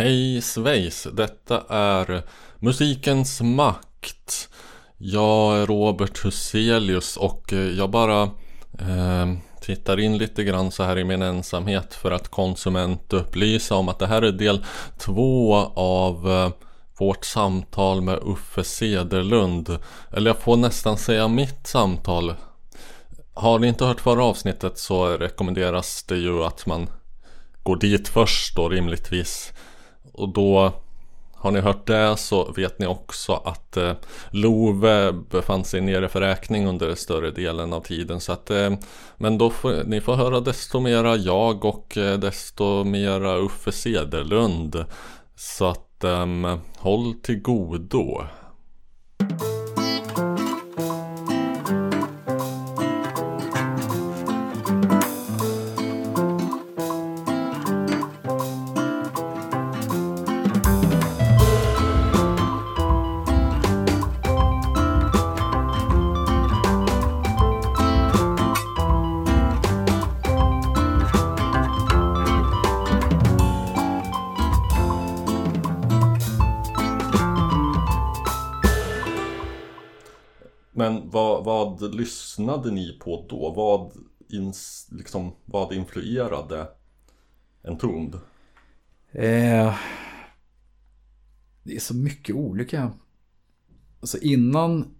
Hej svejs! Detta är Musikens makt. Jag är Robert Huselius och eh, jag bara eh, tittar in lite grann så här i min ensamhet för att konsumentupplysa om att det här är del två av eh, vårt samtal med Uffe Sederlund. Eller jag får nästan säga mitt samtal. Har ni inte hört förra avsnittet så rekommenderas det ju att man går dit först då rimligtvis. Och då har ni hört det så vet ni också att eh, Love befann sig nere för räkning under större delen av tiden. Så att, eh, men då får ni får höra desto mera jag och eh, desto mera Uffe Sederlund. Så att eh, håll till godo. Vad, lyssnade ni på då? Vad, ins, liksom, vad influerade en Entombed? Eh, det är så mycket olika. Alltså innan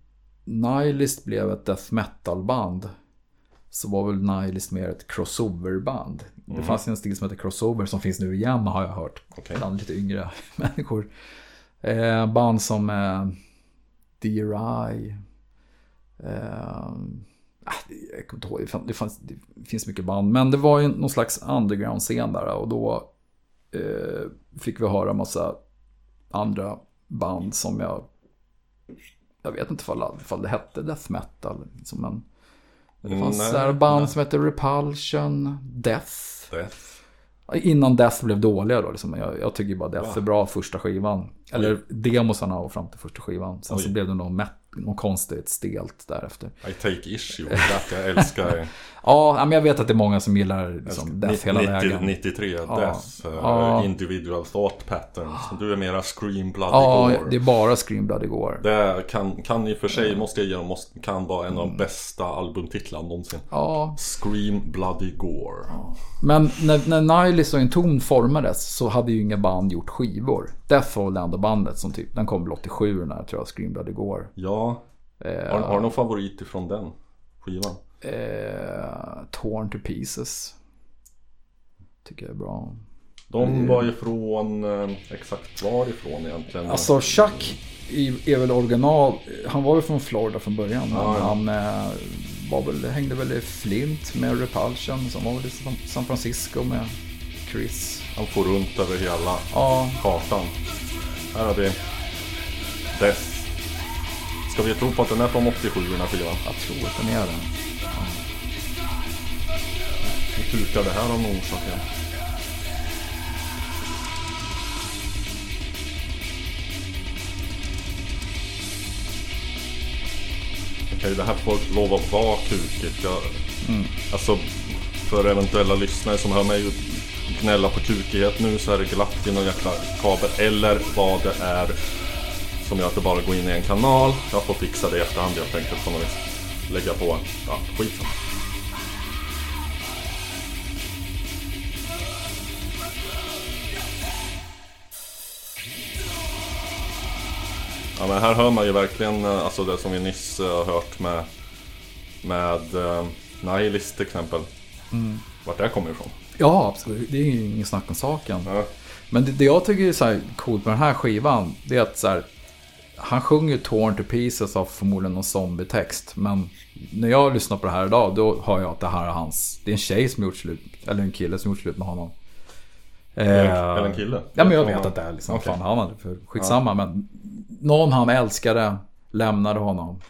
Nihilist blev ett death metal-band så var väl Nihilist mer ett crossover-band. Det Mm. fanns en stil som heter crossover som finns nu igen har jag hört. Okej. Bland lite yngre människor. Eh, band som eh, DRI. Eh, ah, det- jag kommer inte ihåg, det, fann- det, fanns, det finns mycket band. Men det var ju någon slags underground-scen där och då eh, fick vi höra massa andra band som jag... Jag vet inte ifall, ifall det hette death metal. Liksom, men det fanns Nej, så här band nej. som hette Repulsion, Death. Death. Innan Death blev dåliga då. Liksom. Jag, jag tycker bara Death Va? är bra första skivan. Eller demosarna och fram till första skivan. Sen Oj. så blev det något, met- något konstigt stelt därefter. I take issue with that. Jag älskar Ja, men jag vet att det är många som gillar liksom, Death hela 90, vägen. 93 Ja. Death. uh, Ja. Individual thought patterns. Du är mera Scream Bloody Ja, Gore. det är bara Scream Bloody Gore. Det kan, kan i och för sig, måste jag ge dem, måste, kan vara en av de bästa albumtitlarna någonsin. Ja, Scream Bloody Gore. men när, när Nihilist och Entombed formades så hade ju inga band gjort skivor. Death var väl ändå bandet som typ, den kom väl 87 när tror jag Scream Bloody Gore. Ja, Eh, har, har du någon favorit ifrån den skivan? eh, Torn to Pieces. Tycker jag är bra. De var ifrån, eh, exakt varifrån egentligen? Alltså Chuck är väl original. Han var ju från Florida från början. Men Ja, han eh, var väl, hängde väl i Flint med Repulsion. Som var väl i San Francisco med Chris. Han får runt över hela Ja, kartan. Här har vi Death. Ska vi tro på att den är från 87 den här skivan? jag tror att den är det. Vi tukar det här av någon orsak igen. Okej, det här får lov att vara kukigt. Jag, Alltså, för eventuella lyssnare som hör mig gnälla på kukighet nu så är det glatt i någon jäkla kabel. Eller vad det är som gör att det bara går in i en kanal. Jag får fixa det i efterhand helt enkelt på något vis. Lägga på, ja, skitsamma. Ja men här hör man ju verkligen eh, alltså det som vi nyss eh, har hört med Med uh, Nihilist till exempel Vart det kommer ifrån Ja, absolut. Det är ju ingen snack om saken. ja. Men det, det jag tycker är så här coolt med den här skivan, det är att så här, han sjunger Torn to Pieces av förmodligen någon zombietext. Men när jag lyssnar på det här idag, då hör jag att det här är hans, det är en tjej som gjort slut, eller en kille som gjort slut med honom. Eller, Eh, eller en kille Ja men jag vet att det är liksom, Okej. fan han hade för skitsamma men någon han älskade lämnade honom.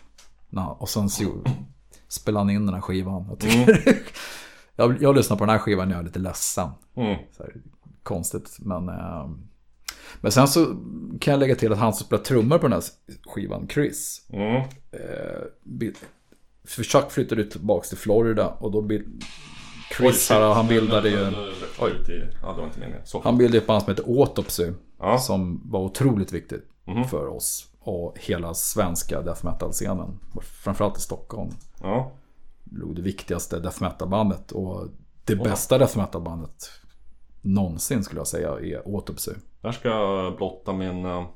Och sen så spelade han in den här skivan. Jag, tycker, jag, jag lyssnar på den här skivan och jag är lite ledsen. mm. Här, konstigt men... Eh, men sen så kan jag lägga till att han som spelar trummor på den här skivan, Chris. Mm. Eh, för Chuck flyttade tillbaka till Florida och då bil- Chris här, han bildade ju... Oj. Han bildade ett band som heter Autopsy. Ja. Som var otroligt viktigt Mhm. för oss. Och hela svenska death metal-scenen. Framförallt i Stockholm. Ja. Det viktigaste death metal-bandet. Och det bästa death metal-bandet någonsin skulle jag säga är Autopsy. Där ska jag blotta min uh,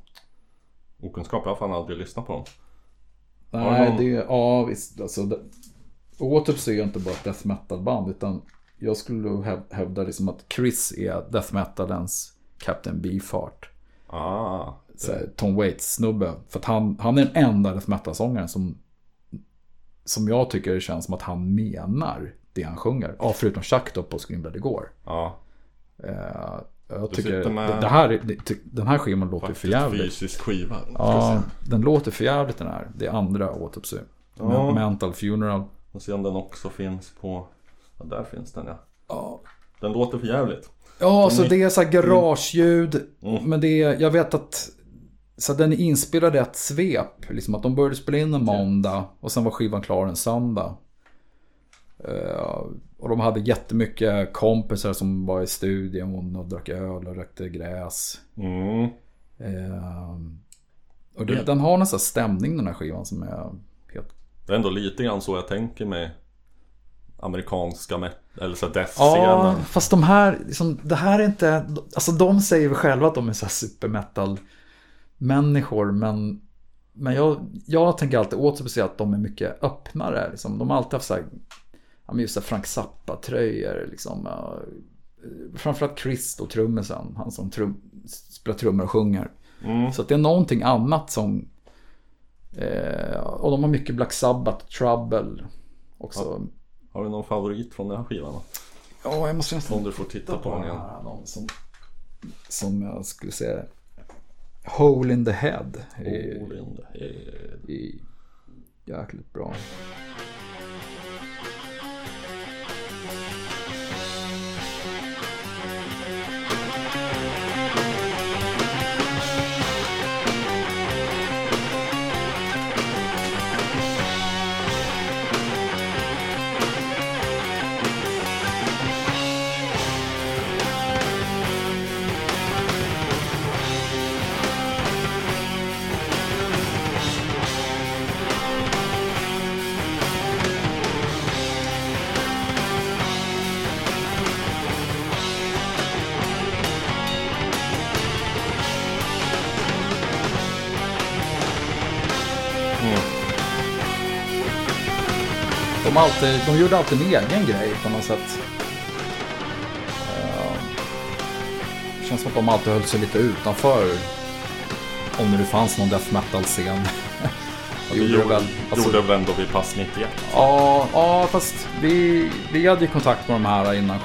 okunskap. Jag har fan aldrig lyssnat på dem. Nej, någon- det är, ja visst. Alltså, det, Autopsy är inte bara ett death metal-band. Utan jag skulle hävda liksom att Chris är death metalens Captain Beefheart. Ah. här, Tom Waits-snubbe. För att han, han är den enda death metal-sångaren som, som jag tycker känns som att han menar det han sjunger. Ja, förutom Chuck då på Scream Bloody Gore. Ja. Eh, jag tycker med- det här, är- det, den här skivan låter för Faktiskt jävligt. fysisk skiva. Ja, den låter för jävligt den här. Det är andra Autopsy. Ja. Mental Funeral. Får se om den också finns på... Ja, där finns den ja. Ja, Den låter för jävligt. Ja, så det är så här garageljud. Mm. Men det är, jag vet att så den är inspelad i ett svep. Liksom att de började spela in en måndag och sen var skivan klar en söndag. Eh, och de hade jättemycket kompisar som var i studion och drack öl och rökte gräs. Mm. Eh, och det, den har nästan stämning den här skivan som är helt... Det är ändå lite grann så jag tänker mig amerikanska met- eller så här Ja, death-scenen. fast de här, liksom, det här är inte, alltså de säger väl själva att de är så här supermetal människor, men, men jag, jag tänker alltid åter på att de är mycket öppnare. Liksom. De har alltid haft så här, ja, men just så Frank Zappa-tröjor. Liksom, ja, framförallt Chris då, trummisen, han som trum, spelar trummor och sjunger. Mm. Så det är någonting annat som, eh, och de har mycket Black Sabbath, Trouble också. Har du någon favorit från den här skivan? då? Ja, jag måste nästan Om du får titta på den igen. någon som, som jag skulle säga Hole in the Head All in the head. jäkligt bra. De, alltid, de gjorde alltid en egen grej på något sätt. Eh, Det känns som att de alltid höll sig lite utanför. Om det nu fanns någon death metal-scen. Det gjorde gjorde, väl. Alltså- gjorde väl ändå vid pass 91. Ja, ja fast vi, vi hade ju kontakt med de här innan,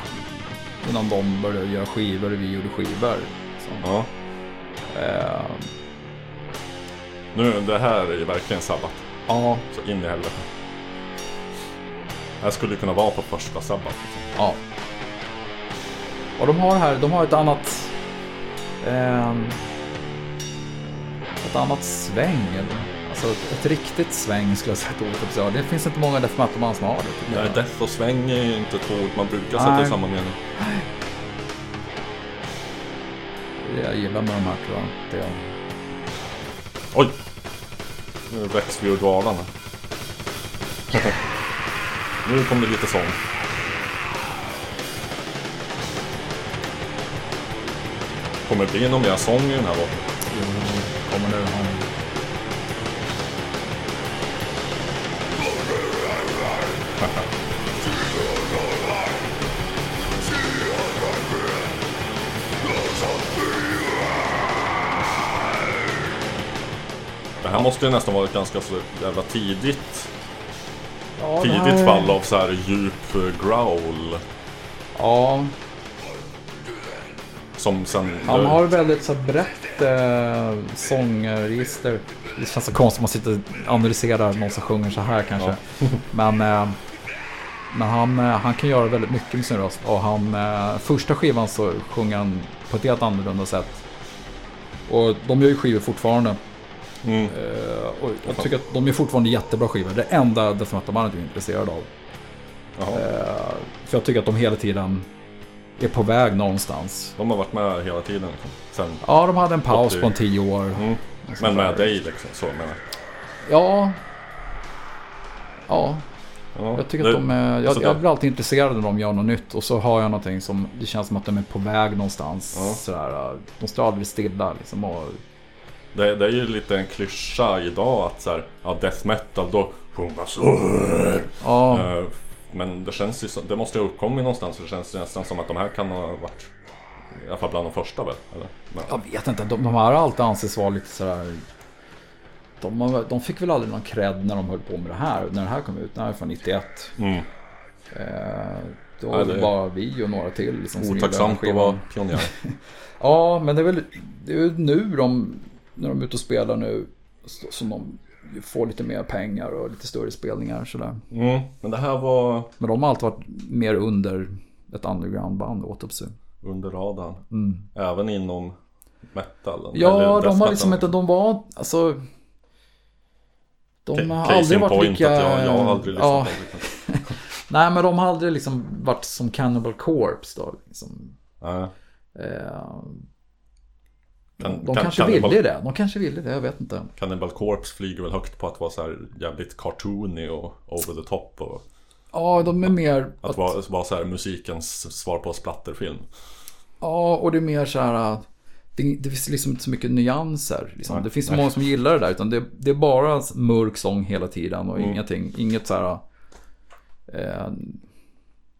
innan de började göra skivor och vi gjorde skivor. Så, Ja. eh, Nu, det här är ju verkligen sabbat. ja, Så in i helvete. Här skulle kunna vara på första sabbat. Liksom. ja. Och de har här, de har ett annat... ehm, ett annat sväng. Alltså ett, ett riktigt sväng skulle jag säga. Det finns inte många death metal-band som har det. Nej, jag. death och sväng är inte två ord man brukar sätta Nej. i samma mening. Det jag gillar med de här tror jag. Det är, Oj! Nu väcks vi ur dvalarna. nu kom det lite sång. Kommer det bli någon mer sång i den här låten? kommer nu han... Det här måste ju nästan vara ett ganska så jävla tidigt, Ja, tidigt fall av så här djup eh, growl. Ja, Som sen... Han har väldigt så brett eh, sångregister. Det känns så konstigt om man sitter och analyserar någon som sjunger så här kanske. Men, eh, men han, eh, han kan göra väldigt mycket med sin röst. Och han, eh, första skivan så sjunger han på ett helt annorlunda sätt. Och de gör ju skivor fortfarande. Mm. Eh, och jag tycker att de är fortfarande jättebra skivor. Det enda death metal-bandet jag är intresserad av. Eh, för jag tycker att de hela tiden är på väg någonstans. De har varit med hela tiden liksom. Sen, Ja, de hade en paus Åttio. på en tio år. mm. Men med dig liksom, så menar jag. Ja. Ja, Ja, jag tycker det- att de är... Jag, jag blir alltid intresserad när de gör något nytt. Och så har jag någonting som... Det känns som att de är på väg någonstans. Ja. Sådär, de står aldrig stilla liksom. Och, Det, det är ju lite en klyscha idag att så här, ja death metal då sjunga så. ja, Eh, Men det känns ju som, det måste ju ha uppkommit någonstans så det känns nästan som att de här kan ha varit i alla fall bland de första väl? Eller? Men, jag vet inte. De, de här har alltid ansetts vara lite sådär... De, de fick väl aldrig någon cred när de höll på med det här. När det här kom ut. Det här är från 91. mm. Eh, då var det det bara vi och några till. Liksom, som Otacksamt att vara pionjär. Ja, men det är väl det är nu de, när de är ute och spelar nu, som de får lite mer pengar och lite större spelningar sådär. Mm. Men det här var Men de har alltid varit mer under ett undergroundband, Autopsy. under radarn. Mm. Även inom metalen. Ja, de har liksom metal. inte, de var, alltså... De har case aldrig varit point lika... att jag, jag har aldrig lyssnat ja, liksom. Nej, men de har aldrig liksom varit som Cannibal Corpse då. Liksom. Nej. Eh, Kan- de kan- kanske ville det. De kanske ville det, jag vet inte. Cannibal Corpse flyger väl högt på att vara så här jävligt cartoony och over the top. Och Ja, de är mer... att vara, vara så här musikens svar på splatterfilm. Ja, och det är mer så här... äh, Det, det finns liksom inte så mycket nyanser. Liksom. Nej, det finns så många som gillar det där. Utan det, det är bara mörk sång hela tiden och Mm. ingenting. Inget så här... Eh,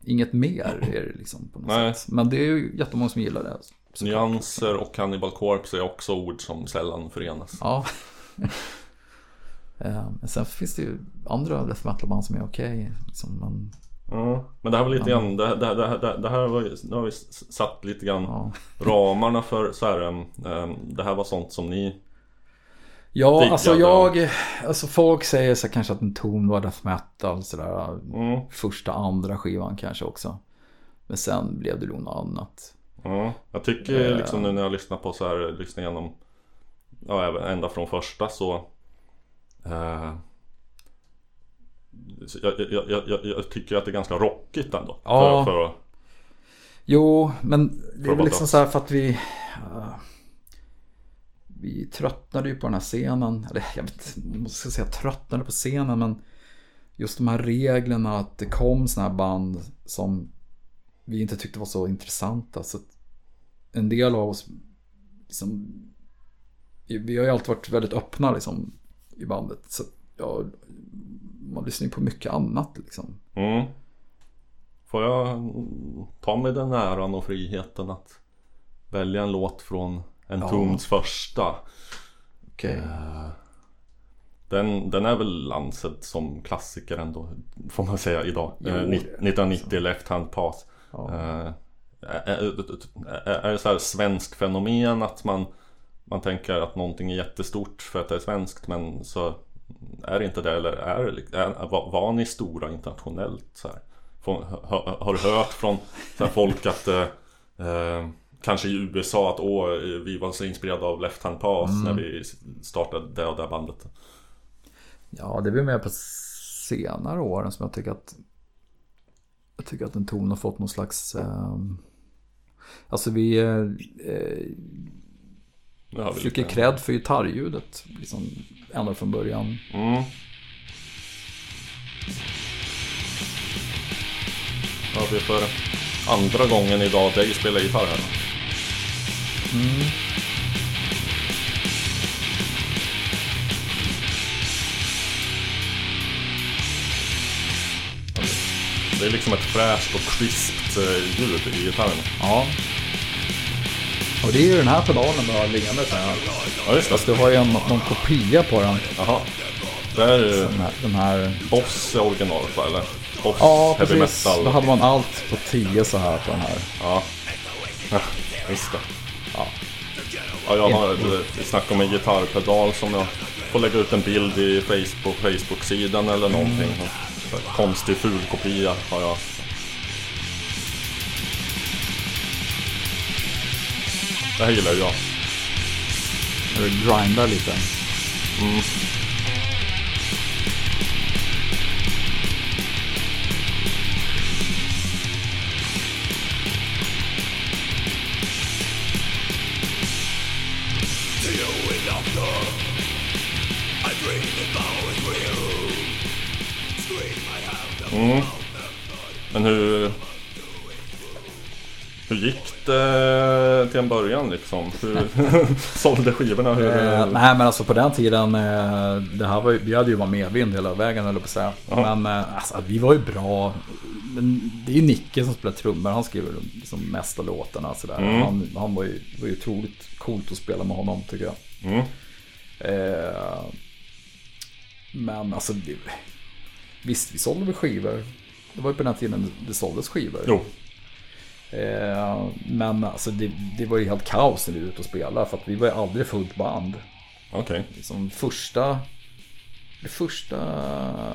inget mer är det liksom på något Nej. sätt. Men det är ju jättemånga som gillar det. Såklart. Nyanser och Cannibal Corpse är också ord som sällan förenas. Ja. Men sen finns det ju andra death metal-band som är okej. liksom, men, Ja, men det här var lite grann, det, det, det, det, här var ju, nu har vi satt lite grann ja. ramarna för så här, em, det här var sånt som ni, Ja, Diggar alltså jag... Alltså folk säger så kanske att en ton var death metal. Sådär. mm, första, andra skivan kanske också. Men sen blev det nog något annat. Ja, jag tycker Eh. liksom nu när jag lyssnar på så här, lyssnar igenom, ja ända från första så, eh, jag, jag, jag, jag, tycker att det är ganska rockigt ändå. Ja. För, för, att- Jo, men det är väl liksom så här för att vi... eh, vi tröttnade ju på den här scenen. Eller jag vet inte ska säga tröttnade på scenen, men just de här reglerna att det kom såna här band som vi inte tyckte var så intressanta. Så en del av oss, liksom, vi, har ju alltid varit väldigt öppna liksom, i bandet. Så ja, man lyssnar ju på mycket annat liksom. mm. Får jag ta mig den äran och friheten att välja en låt från en Ja. Första. Okej. Eh, Den, den är väl ansedd som klassiker ändå, får man säga idag. Jo, Eh, det är ni- det. 1990 Left Hand Path. Ja. Eh, Är, är, är det så här svensk fenomen att man, man tänker att någonting är jättestort för att det är svenskt men så är det inte det eller är det, är, var, var ni stora internationellt? Så här? Har, du hört från folk att eh, eh, Kanske i USA att åh, vi var så inspirerade av Left Hand Path när vi startade det och det bandet. Ja, det blir mer på senare åren som jag tycker att jag tycker att en ton har fått någon slags eh, Alltså vi eh, vi försöker cred för gitarrljudet liksom ända från början. Mm. Ja, vi för andra gången idag dig spelar gitarr här. Ja, det- är liksom ett fräscht och crispt eh, ljud i gitarren. Ja. Och det är ju den här pedalen du har liggande här. Ja, just det. Fast du har ju en, någon kopia på den. Jaha. Det är ju Den här, den här Boss är originalet va, eller? Boss Ja, Heavy precis. Metal. Då hade man allt på 10 så här på den här. Ja. Ja, just det. Ja. Ja, jag har ett snack om en gitarrpedal som jag får lägga ut en bild i Facebook, Facebook-sidan eller någonting konstig ful kopia har jag. Det här gillar jag. Du grindar lite. Mm. dream about real men hur... Hur gick det till en början liksom? Hur sålde skivorna? Hur... Eh, nej men alltså på den tiden, eh, det här var ju, vi hade ju varit medvind hela vägen eller på säga. Ja. Men eh, alltså, vi var ju bra. Men det är ju Nicke som spelar trummor, han skriver liksom mesta låtarna. Sådär. Mm. Han, han var ju, var ju otroligt coolt att spela med honom tycker jag. Mm. Eh, men alltså, det, visst vi sålde väl skivor. Det var ju på den tiden det såldes skivor. Jo. Eh, men alltså det, det var ju helt kaos när vi var ute och spelade för att vi var ju aldrig fullt band. Okej. Liksom första, det första,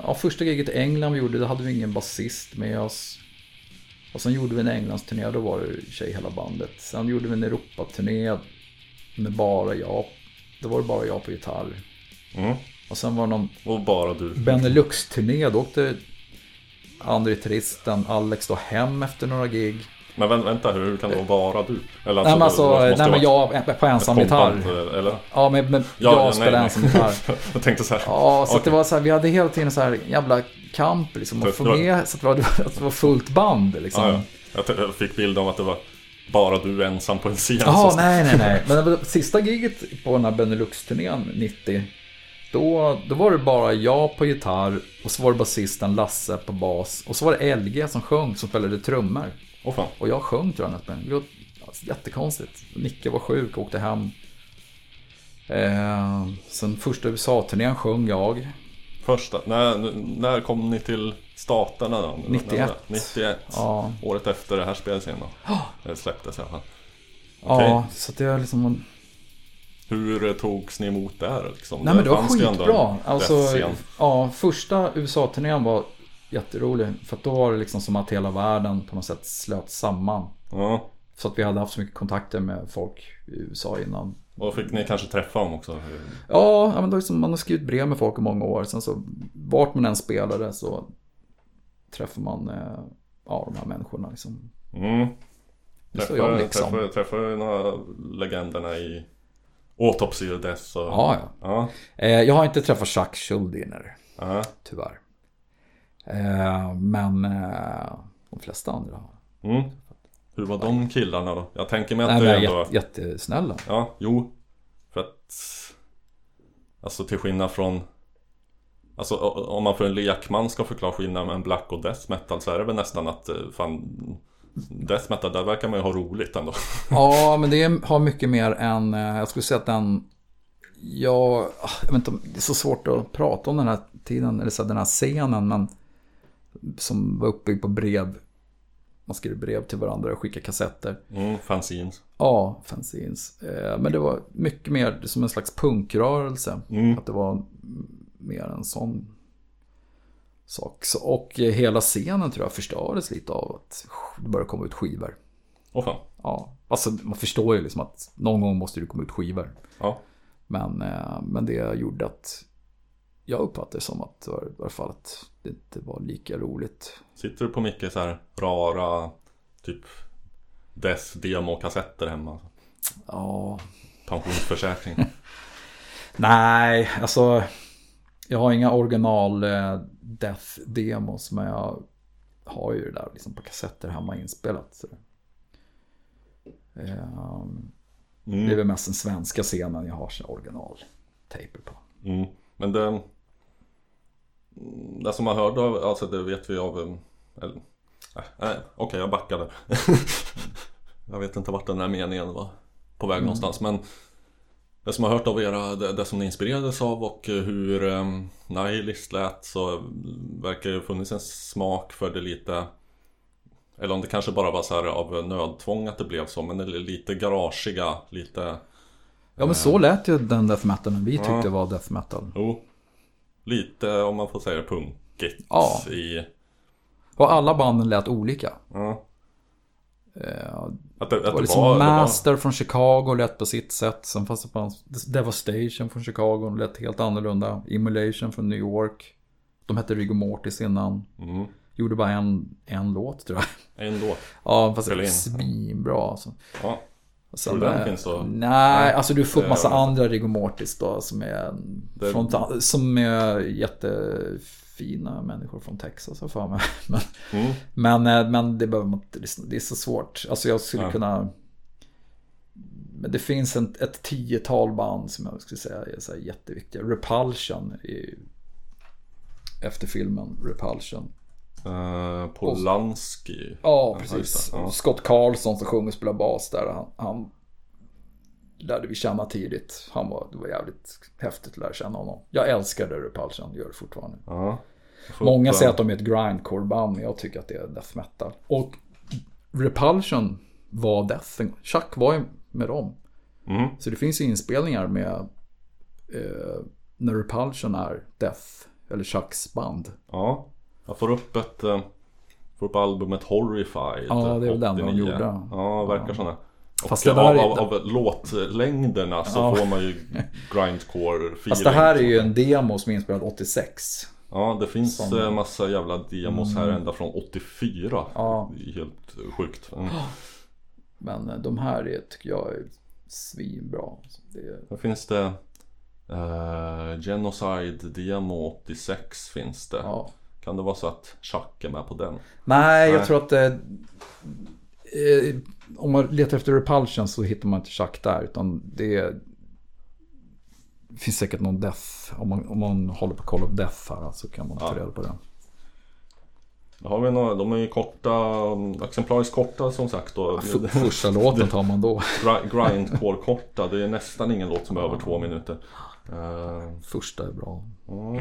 ja, första giget i England vi gjorde, då hade vi ingen basist med oss. Och sen gjorde vi en Englandsturné, då var det tjej hela bandet. Sen gjorde vi en Europaturné med bara jag. Då var det bara jag på gitarr. Mm. Och sen var det någon Och bara du. Benelux-turné, då åkte andra gitarristen Alex då hem efter några gig. Men vä- vänta, hur kan det vara bara du? Eller nej men alltså, måste nej, men jag på ensam gitarr. kompband, Eller? Ja, men, men Ja, jag nej, spelar nej. ensam gitarr. Jag tänkte så här. Ja, så att det var så här, vi hade hela tiden så här jävla kamp liksom. Att få med så att det var, att det var fullt band liksom. Ja, ja. Jag, fick bild av att det var bara du ensam på en scen. Så- nej, nej, nej. Men det var sista giget på den här Benelux-turnén 90. Då, då var det bara jag på gitarr och så var det basisten Lasse på bas. Och så var det LG som sjöng, som spelade trummor. Åh fan. Och jag sjöng tror jag nästan. Det var jättekonstigt. Nicke var sjuk och åkte hem. Eh, sen första USA-turnén sjöng jag. Första, när, när kom ni till staterna då? 91. 91. Ja, Året efter det här spelades in då? Eller släpptes i alla fall. Okej. ja så det är liksom... Hur togs ni emot där liksom? Nej men det var skitbra. Alltså, ja, första USA-turnén var jätterolig. För då var det liksom som att hela världen på något sätt slöt samman. Ja. Så att vi hade haft så mycket kontakter med folk i USA innan. Och fick ni kanske träffa dem också? Ja, men då är det som man har skrivit brev med folk i många år. Sen så vart man än spelade så träffar man eh, ja, de här människorna. Liksom. Mm. Står jag Träffade, liksom. träffade, träffade några legenderna i Autopsy och Death och... Ja, ja. Ja. Eh, jag har inte träffat Chuck Schuldiner, ja. tyvärr. Eh, men eh, de flesta andra har. Mm. Hur var de killarna då? Jag tänker mig att Nej, det men ändå... jätte, jättesnälla. Ja, jo. För att... Alltså till skillnad från... Alltså om man för en lekman ska förklara skillnaden mellan black och death metal så är det väl nästan att fan... Death metal, där verkar man ju ha roligt ändå. Ja, men det har mycket mer än, eh, jag skulle säga att den, jag, jag vet inte, om- det är så svårt att prata om den här tiden, eller så den här scenen, men som var uppbyggd på brev. Man skrev brev till varandra och skickade kassetter. Mm, fanzines. Ja, fanzines. Eh, Men det var mycket mer som en slags punkrörelse. Mm. Att det var mer en sån sak. Så, och eh, hela scenen tror jag förstördes lite av att det började komma ut skivor. Åh fan. Ja, alltså man förstår ju liksom att någon gång måste det komma ut skivor. Ja. Men, eh, men det gjorde att jag uppfattade det som att i alla fall att det inte var lika roligt. Sitter du på mycket så här rara typ Death demo-kassetter hemma? Ja, Pensionsförsäkring. nej, alltså jag har inga original eh, Death-demos men jag har ju det där liksom på kassetter hemma inspelat. Så. Eh, Det är Mm. väl mest den svenska scenen jag har sina original-taper på. Mm. Men det... Det som man hörde av, alltså det vet vi av... um, Eller, nej, nej, okej jag backade. jag vet inte vart den här meningen var på väg någonstans men det som jag har hört av era, det, det som ni inspirerades av och hur um, Nihilist lät så verkar det funnits en smak för det lite Eller om det kanske bara var så här av nödtvång att det blev så men det lite garagiga, lite Ja men så lät ju den death metalen vi tyckte Ja. var death metal. Jo Lite om man får säga punkigt Ja. i Och alla banden lät olika. ja. Eh, Att det, Det att var det liksom var, det var Master från Chicago lät på sitt sätt. Sen fanns det fanns Devastation från Chicago lät helt annorlunda. Immolation från New York. De hette Rigor Mortis innan. mm, Gjorde bara en, en låt tror jag. Ändå Ja, fast det var svinbra alltså. ja. Du den finns då? Nej, alltså du får det massa andra rigor mortis då som är, Det- från, som är jättefina människor från Texas har för mig. Men, Mm. men, eh, men det behöver man inte lyssna Det är så svårt. Alltså jag skulle Ja. kunna... Men det finns en, ett tiotal band som jag skulle säga är så jätteviktiga. Repulsion är efter filmen Repulsion. Uh, Polanski. Ja, precis. ja. Scott Carlson som sjunger och spelar bas där. Han, han lärde vi känna tidigt. Han var, det var jävligt häftigt att lära känna honom. Jag älskade Repulsion, gör det fortfarande. Ja. Många säger eh, att de är ett grindcore-band, men jag tycker att det är death metal. Och Repulsion var death. Chuck var ju med dem. Mm. Så det finns inspelningar med eh, när Repulsion är death, eller Chucks band. Ja. Jag får upp ett... eh, Får upp albumet Horrified. Ja, det är väl den de 89. gjorde. Ja, verkar som det. Och Fast det där av, av, av låtlängderna så Ja. får man ju grindcore-feeling. Fast det här är ju en demo som är inspelad 86. Ja, det finns Som- eh, massa jävla demos här ända från 84. Ja. Det är helt sjukt. Mm. Men eh, de här är, tycker jag är svinbra. Det är, Då finns det eh, Genocide Demo 86 finns det. ja. Kan det vara så att Chuck är med på den? Nej, jag Nej. tror att eh, eh, om man letar efter Repulsion så hittar man inte Chuck där. Utan det, är, det finns säkert någon Death. Om man, om man håller på Call of Death här så kan man ta Ja. reda på det. Då har vi några, de är ju korta, exemplariskt korta som sagt då. Första låten tar man då. Gri- Grindcore korta, det är nästan ingen låt som är över två minuter. Eh, Första är bra. ja.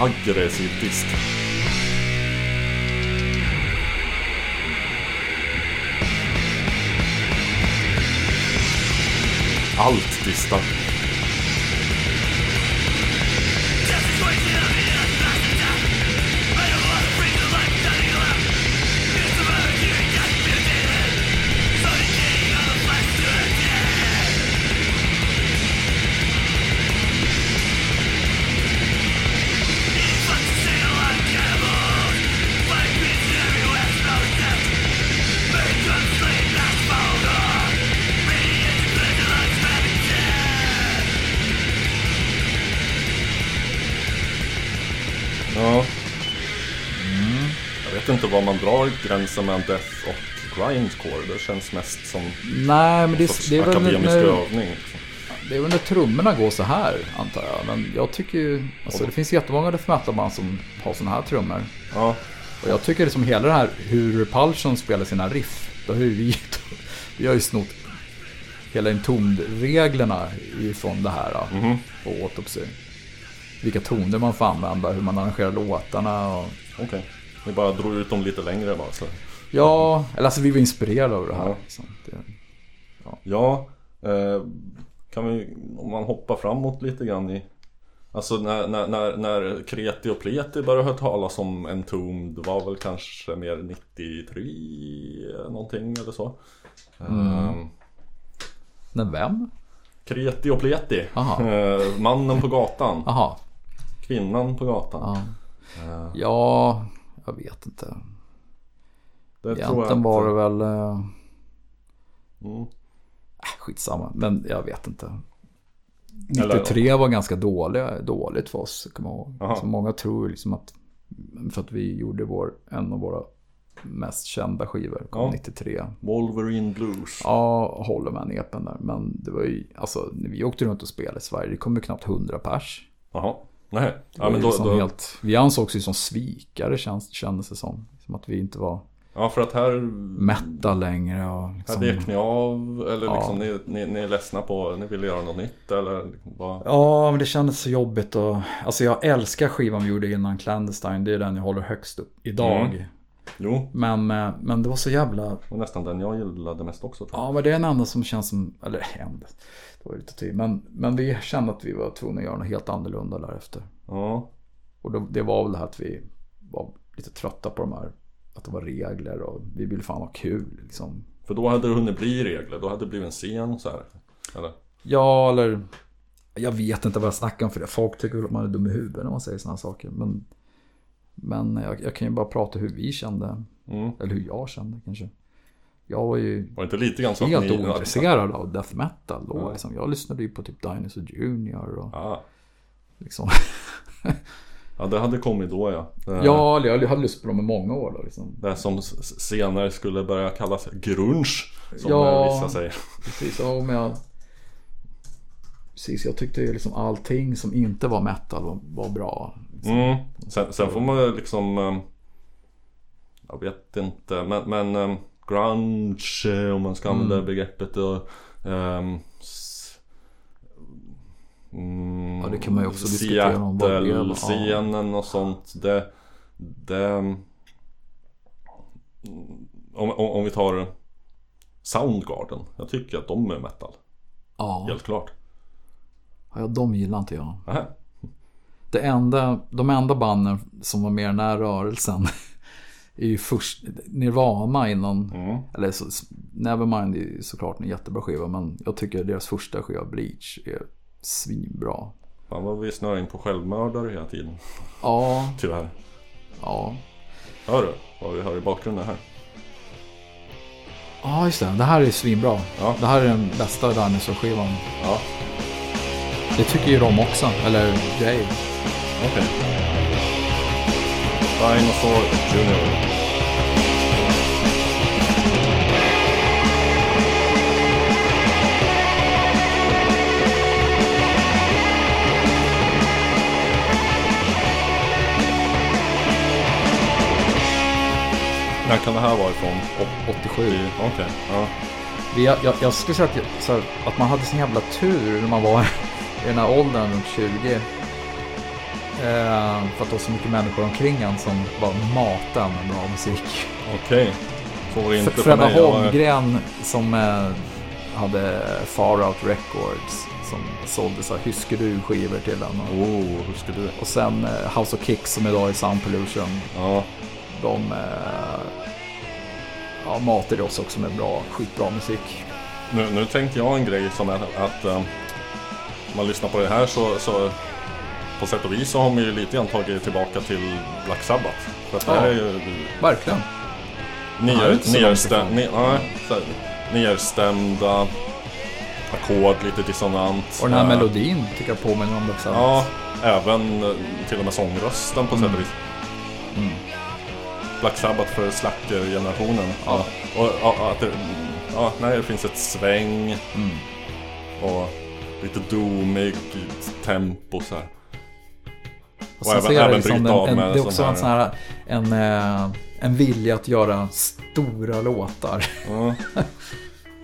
Aggressiv disk. Allt distar. Drar gränsen mellan death och grindcore. Det känns mest som Nej, men en det, det, är väl akademisk när, övning. liksom. det är väl när trummorna går så här, antar jag. Men jag tycker ju, alltså det finns jättemånga death metal-band som har såna här trummor. Ja, Och jag tycker det som hela det här, hur Repulsion spelar sina riff. Då har ju vi, vi har ju snott hela tonreglerna ifrån det här då, mhm, på Autopsy. Vilka toner man får använda, hur man arrangerar låtarna och... okej. Vi bara drog ut dem lite längre bara. Så. Ja, eller alltså vi var inspirerade av det här. Ja. liksom. Det, Ja, eh, kan vi, om man hoppar framåt lite grann i Alltså när, när, när, när Kreti och Pleti började höra talas om Entombed var väl kanske mer 93 någonting eller så. Eh, när vem? Kreti och Pleti. Aha. Eh, mannen på gatan. Jaha. Kvinnan på gatan. Ja. Eh, ja, jag vet inte. det tror Egentligen att, var det väl... eh, Mm. Äh, skitsamma, men jag vet inte. Eller- 93 var ganska dåliga, dåligt för oss, kommer jag ihåg. Aha. Så många tror liksom att, för att vi gjorde vår, en av våra mest kända skivor, kom Ja. 93. Wolverine Blues. Ja, håller med epen där. Men det var ju, alltså vi åkte runt och spelade i Sverige, det kom ju knappt 100 pers. Jaha. Nej. Ja, men då, liksom då, helt, vi ansågs ju som svikare känns, kändes det som. Som att vi inte var ja, för att här metal längre och Här liksom, vek ni av eller Ja. liksom ni, ni, ni är ledsna på, ni vill göra något nytt eller vad? Ja, men det kändes så jobbigt och Alltså jag älskar skivan vi gjorde innan Clandestine. Det är den jag håller högst upp idag. Mm. Jo, Men, eh, men det var så jävla... var nästan den jag gillade mest också tror jag. Ja, men det är en enda som känns som... Eller en, det var lite tid. Men, men vi kände att vi var tvungna att göra något helt annorlunda därefter. Ja, Och då, det var väl det här att vi var lite trötta på de här... Att det var regler och vi ville fan ha kul liksom. för då hade det hunnit bli regler, då hade det blivit en scen så här. Eller? Ja, eller... Jag vet inte vad jag snackar om för det. Folk tycker väl att man är dum i huvudet när man säger sådana saker. Men Men jag, jag kan ju bara prata hur vi kände. Mm. Eller hur jag kände kanske. Jag var ju Var inte lite grann helt ointresserad av death metal då. Ja. Liksom. Jag lyssnade ju på typ Dinosaur Jr. och Ja. liksom. ja, det hade kommit då ja. Det, Ja, jag hade lyssnat på dem i många år då liksom. det som senare skulle börja kallas grunge. Som Ja. eh, vissa säger. Precis, ja, men jag... Precis, jag tyckte ju liksom allting som inte var metal var, var bra. Liksom. Mm. Sen, sen får man ju liksom... eh, Jag vet inte, men, men eh, grunge om man ska använda Mm. begreppet. Och, ehm, s- mm, Ja, det kan man ju också diskutera om vad det är. Ja. Seattle-scenen och sånt. Det... det om, om, om vi tar Soundgarden. Jag tycker att de är metal. Ja, Helt klart. ja, de gillar inte jag. Aha. Det enda, de enda banden som var med i den här rörelsen är ju först Nirvana innan, Mm. eller så, Nevermind är ju såklart en jättebra skiva men jag tycker deras första skiva Bleach är svinbra. Fan vad vi snöar in på självmördare hela tiden. Ja, Tyvärr. ja. Hör du vad vi hör i bakgrunden här? Ja, just det. Det här är svinbra. Ja. Det här är den bästa Dinosaur-skivan. Ja, Det tycker ju de också. Eller Dave okej. Dinosaur Junior. När kan det här vara ifrån? 87. Okej, ja. Jag, jag, jag skulle säga att, så här, att man hade sin jävla tur när man var i den här åldern runt 20. Eh, för att det var så mycket människor omkring en som bara matade med bra musik. Okej. Det inte för Fredda Holmgren som eh, hade Far Out Records som sålde så här Hyskerud-skivor till. Och, Oh, hur ska du? och sen eh, House of Kicks som idag är Sound Pollution. Ja, De eh, ja, matade oss också med bra, skitbra musik. nu, nu tänkte jag en grej som är att eh, man lyssnar på det här så, så på sätt och vis så har man ju lite grann tagit tillbaka till Black Sabbath. För att det här Ja. är ju Verkligen. Det här är ner, nerstäm, ner, nej, så här, nerstämda ackord, lite dissonant. Och den här Eh, melodin tycker jag påminner om Black Sabbath. Ja, även eh, till och med sångrösten på sätt och vis. Mm. Black Sabbath för slacker-generationen. Ja. Och, ja, att det, ja, nej, det finns ett sväng Mm. och lite doomig tempo så här. Och Och sen även- så är det, även liksom en, en, det är också en sån här en, eh, en vilja att göra stora låtar.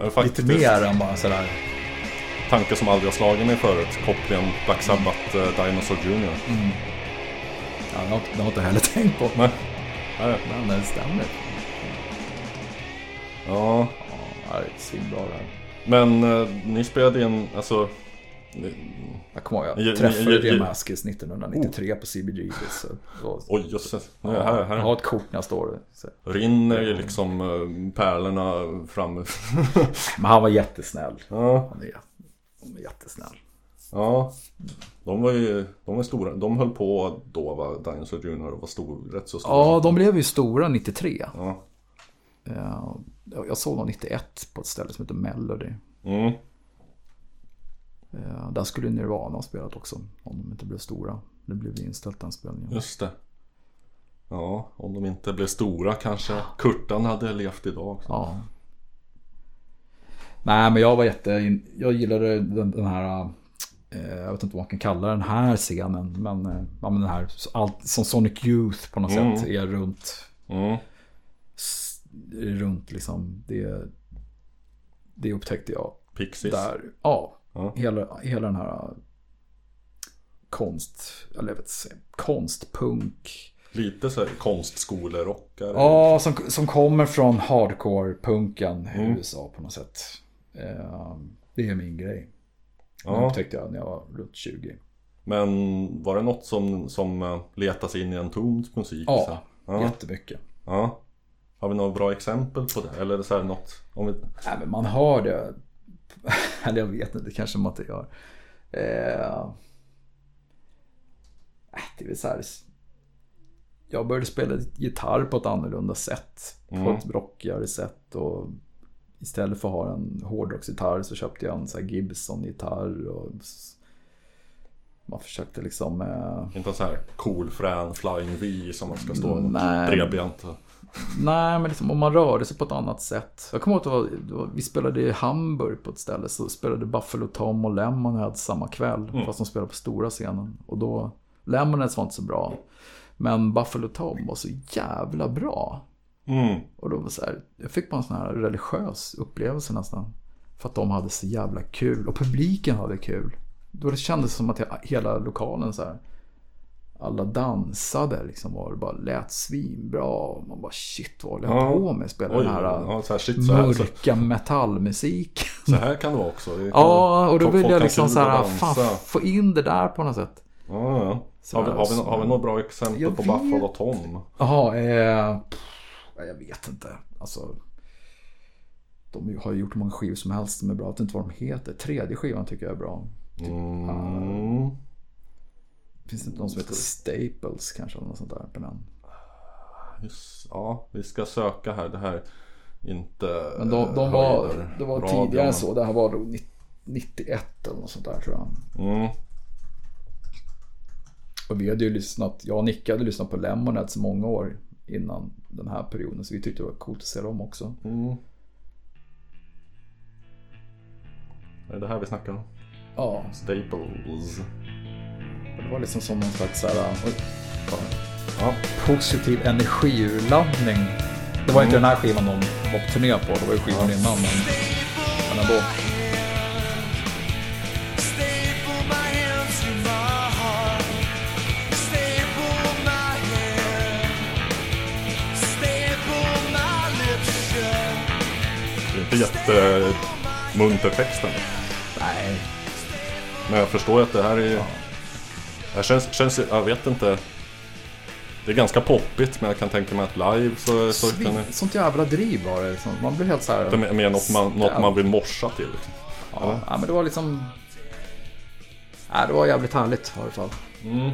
Faktiskt Lite mer än bara sådär. tanke som aldrig har slagit mig förut. Kopplingen Black Sabbath, eh, Dinosaur Jr. Mm. Ja, det har jag- det har jag inte heller tänkt på. Nej. Nej. Men det stämmer. Ja, Ja, det är svinbra det här. men eh, ni spelade in, alltså... Jag kommer ihåg, jag träffade Demaskis 1993 på CBG. Så, så, Oj jösses. Ja, jag här, Jag här har ett kort nästa år. Så. rinner ju liksom eh, pärlorna fram. Men han var jättesnäll. ja, Han är, han är jättesnäll. ja. De var ju, de var stora. De höll på då va, Dinosaur Jr. och var stor, rätt så stora. Ja, de blev ju stora 93. Ja. Ja, Jag såg dem 91 på ett ställe som heter Melody. Mm. Ja, Där skulle Nirvana ha spelat också. Om de inte blev stora. Det blev inställt den spelningen. Just det. Ja, om de inte blev stora kanske Kurtan hade levt idag också. Ja. Nej men jag var jätte... Jag gillade den, den här... Eh, jag vet inte vad man kan kalla den här scenen. Men, eh, ja, men den här... Allt, som Sonic Youth på något Mm. sätt är runt... Mm. s- Runt liksom. Det, det upptäckte jag Pixies. där. Ja. Ja. Hela, hela den här... eh, Konst... Eller jag vet inte, konstpunk. Lite så här konstskolerockare. Ja, som, som kommer från hardcore-punken i Mm. USA på något sätt. Eh, det är min grej. Det Ja. upptäckte jag när jag var runt 20. Men var det något som, som eh, letas in i en tomt musik? Ja, så? ja. jättemycket. ja. Har vi några bra exempel på det? Eller är det så här något? Om vi... Nej, men man hör det. Eller jag vet inte, kanske man inte gör. Eh, äh, det är väl så här. jag började spela gitarr på ett annorlunda sätt. På Mm. ett rockigare sätt. Och istället för att ha en hårdrocksgitarr så köpte jag en så Gibson-gitarr. Och man försökte liksom... Eh, Inte en sån här cool frän flying V som man ska stå Nej. bredbent. Nej, men liksom om man rörde sig på ett annat sätt. Jag kommer ihåg att vi spelade i Hamburg på ett ställe. Så spelade Buffalo Tom och Lemonheads samma kväll. Fast de spelade på stora scenen. Och då... Lemonheads var inte så bra. Men Buffalo Tom var så jävla bra. Mm. Och då var så här, jag fick bara en sån här religiös upplevelse nästan. För att de hade så jävla kul. Och publiken hade kul. Då det kändes som att he- hela lokalen så här. Alla dansade liksom. Och det bara lät svinbra. Och man bara shit vad håller jag Ja. på med? Spela Oj, den här ja, så här, shit, så här, mörka metallmusik. så här kan det vara också. Det Ja, och då vill jag liksom så här, fan få in det där på något sätt. Ja, ja. Har vi, har, vi, har vi några bra exempel Jag på vet. Buffalo och Tom? Jaha, eh, jag vet inte. Alltså, de har ju gjort hur många skivor som helst som är bra. Jag vet inte vad de heter. Tredje skivan tycker jag är bra. Mm. Finns det inte någon som heter Staples kanske? Eller något sånt där på. Just, ja, vi ska söka här. Det här inte Men de, de eh, var, det var radion. tidigare så. Det här var då 90 91 eller något sånt där tror jag. Mm. Och vi hade ju lyssnat, jag och Nicke hade lyssnat på Lemonheads många år innan den här perioden. Så vi tyckte det var coolt att se dem också. Mm. Är det här vi snackar om? Ja, Staples. Det var liksom som någon slags så här, oj, fan. Ja, positiv energiurladdning. Det var inte den här skivan de var på turné på, det var ju skivan innan. Men, men ändå. Inte jättemunter texten. Nej, Men jag förstår att det här är... Det känns, känns, jag vet inte. Det är ganska poppigt men jag kan tänka mig att live så, så kan svin, sånt jävla driv var det. Liksom. Man blev helt så här... Det är mer något man, något man vill morsa till. Liksom. Ja, ja, men det var liksom... Nej, det var jävligt härligt i alla fall. Mm.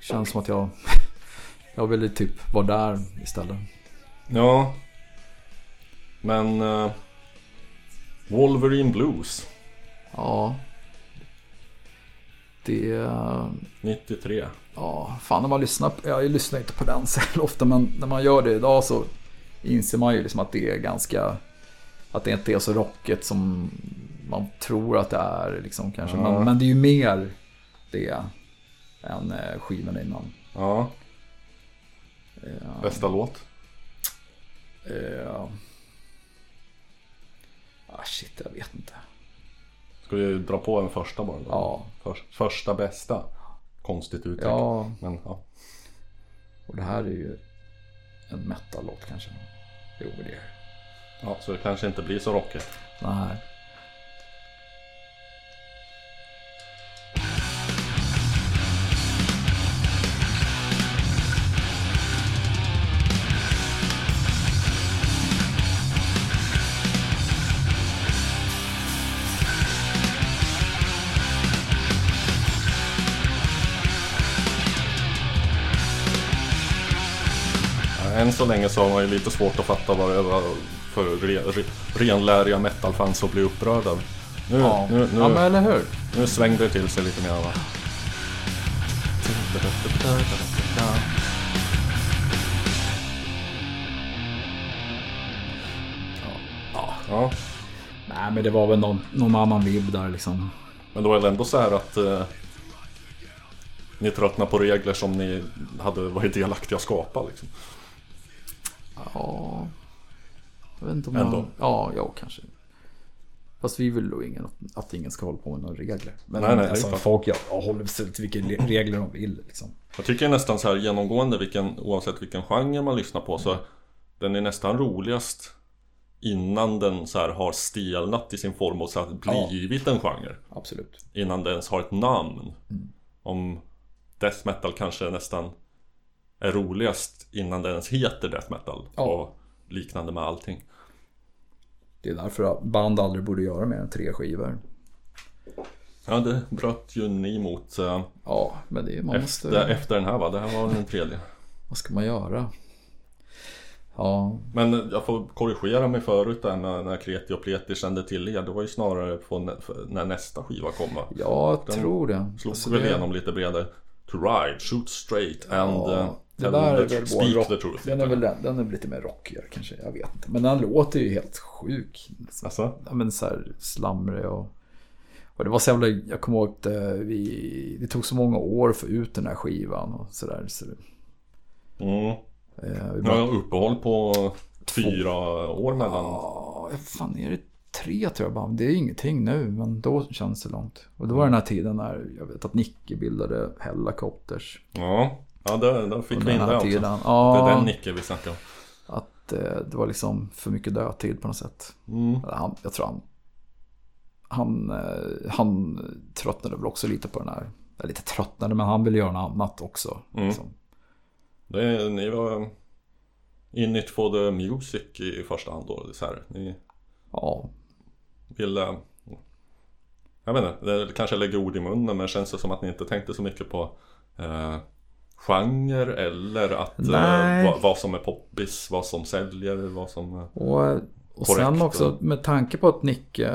Känns som att jag... Jag ville typ vara där istället. Ja. Men... eh, Wolverine Blues. Ja. Det... 93. Ja, fan när man lyssnar, på- jag lyssnar inte på den så ofta men när man gör det idag så inser man ju liksom att det är ganska, att det inte är så rockigt som man tror att det är liksom kanske. Ja. Men, men det är ju mer det än eh, skivan innan. Ja, Eh, bästa låt. eh, ah shit, jag vet inte. Ska vi dra på en första bara? då? Ja. För, första bästa. Konstigt uttryck. Ja, Men ja. och det här är ju en metal-låt kanske. Jo, det är ja. Så det kanske inte blir så rockigt. Nej. Så länge så har man ju lite svårt att fatta vad det var för re, re, renläriga metalfans att bli upprörda. Nu, Ja, nu, nu, ja men eller hur? nu svängde det till sig lite mer va? Ja, Nej, men det var väl någon, någon annan vibb där liksom. men då är det ändå så här att eh, ni tröttnar på regler som ni hade varit delaktiga att skapa liksom. Ja. Jag vet inte om Ändå. jag... Ja, ja, kanske. Fast vi vill nog ingen, att, ingen ska hålla på med några regler. Men Nej, nej, alltså, folk ja, håller sig till vilka le- regler de vill. Liksom. Jag tycker nästan så här genomgående vilken, oavsett vilken genre man lyssnar på så den är nästan roligast innan den så här har stelnat i sin form och så här blivit en genre. Absolut. Innan den ens har ett namn. Om death metal kanske nästan är roligast innan den ens heter death metal. Ja. Och liknande med allting. Det är därför att band aldrig borde göra mer än tre skivor. Ja, det bröt ju ni mot eh, Ja, men det man måste... efter, efter den här va? Det här var den tredje. Vad ska man göra? Ja, Men jag får korrigera mig förut där när, när Kreti och Pleti kände till er. Det var ju snarare på när nästa skiva kom va? jag Den tror det. Slog Alltså, väl det- igenom lite bredare. To ride, shoot straight and Ja, eh, det där är väl vår rock. Den är väl den, den är lite mer rockigare kanske, jag vet inte. Men den låter ju helt sjuk. Alltså? Ja men så här slamrig och... Och det var så jävla, jag kommer ihåg att eh, vi, det tog så många år för ut den här skivan och sådär. Så, det- Mm. eh, vi bara, har jag uppehåll på fyra år mellan. Ja, fan är det tre tror jag bara. Det är ingenting nu, men då känns det långt. Och det var den här tiden när jag vet att Nicke bildade Hellacopters. Ja, ja där, där fick vi in det också. tiden. Det är Ja, den Nicke vi snackar om. att eh, det var liksom för mycket dödtid på något sätt. Mm. Han, jag tror han, han, eh, han tröttnade väl också lite på den här. Eller lite tröttnade, men han ville göra något annat också. Mm. Liksom. Det ni var in it for the music i, i första hand då. Så här. Ni Ja, ville... Jag vet inte, det kanske lägger ord i munnen men känns det som att ni inte tänkte så mycket på eh, genre eller att eh, vad, vad som är poppis, vad som säljer, vad som... Eh, och, och sen Korrekt, också och- med tanke på att Nicke,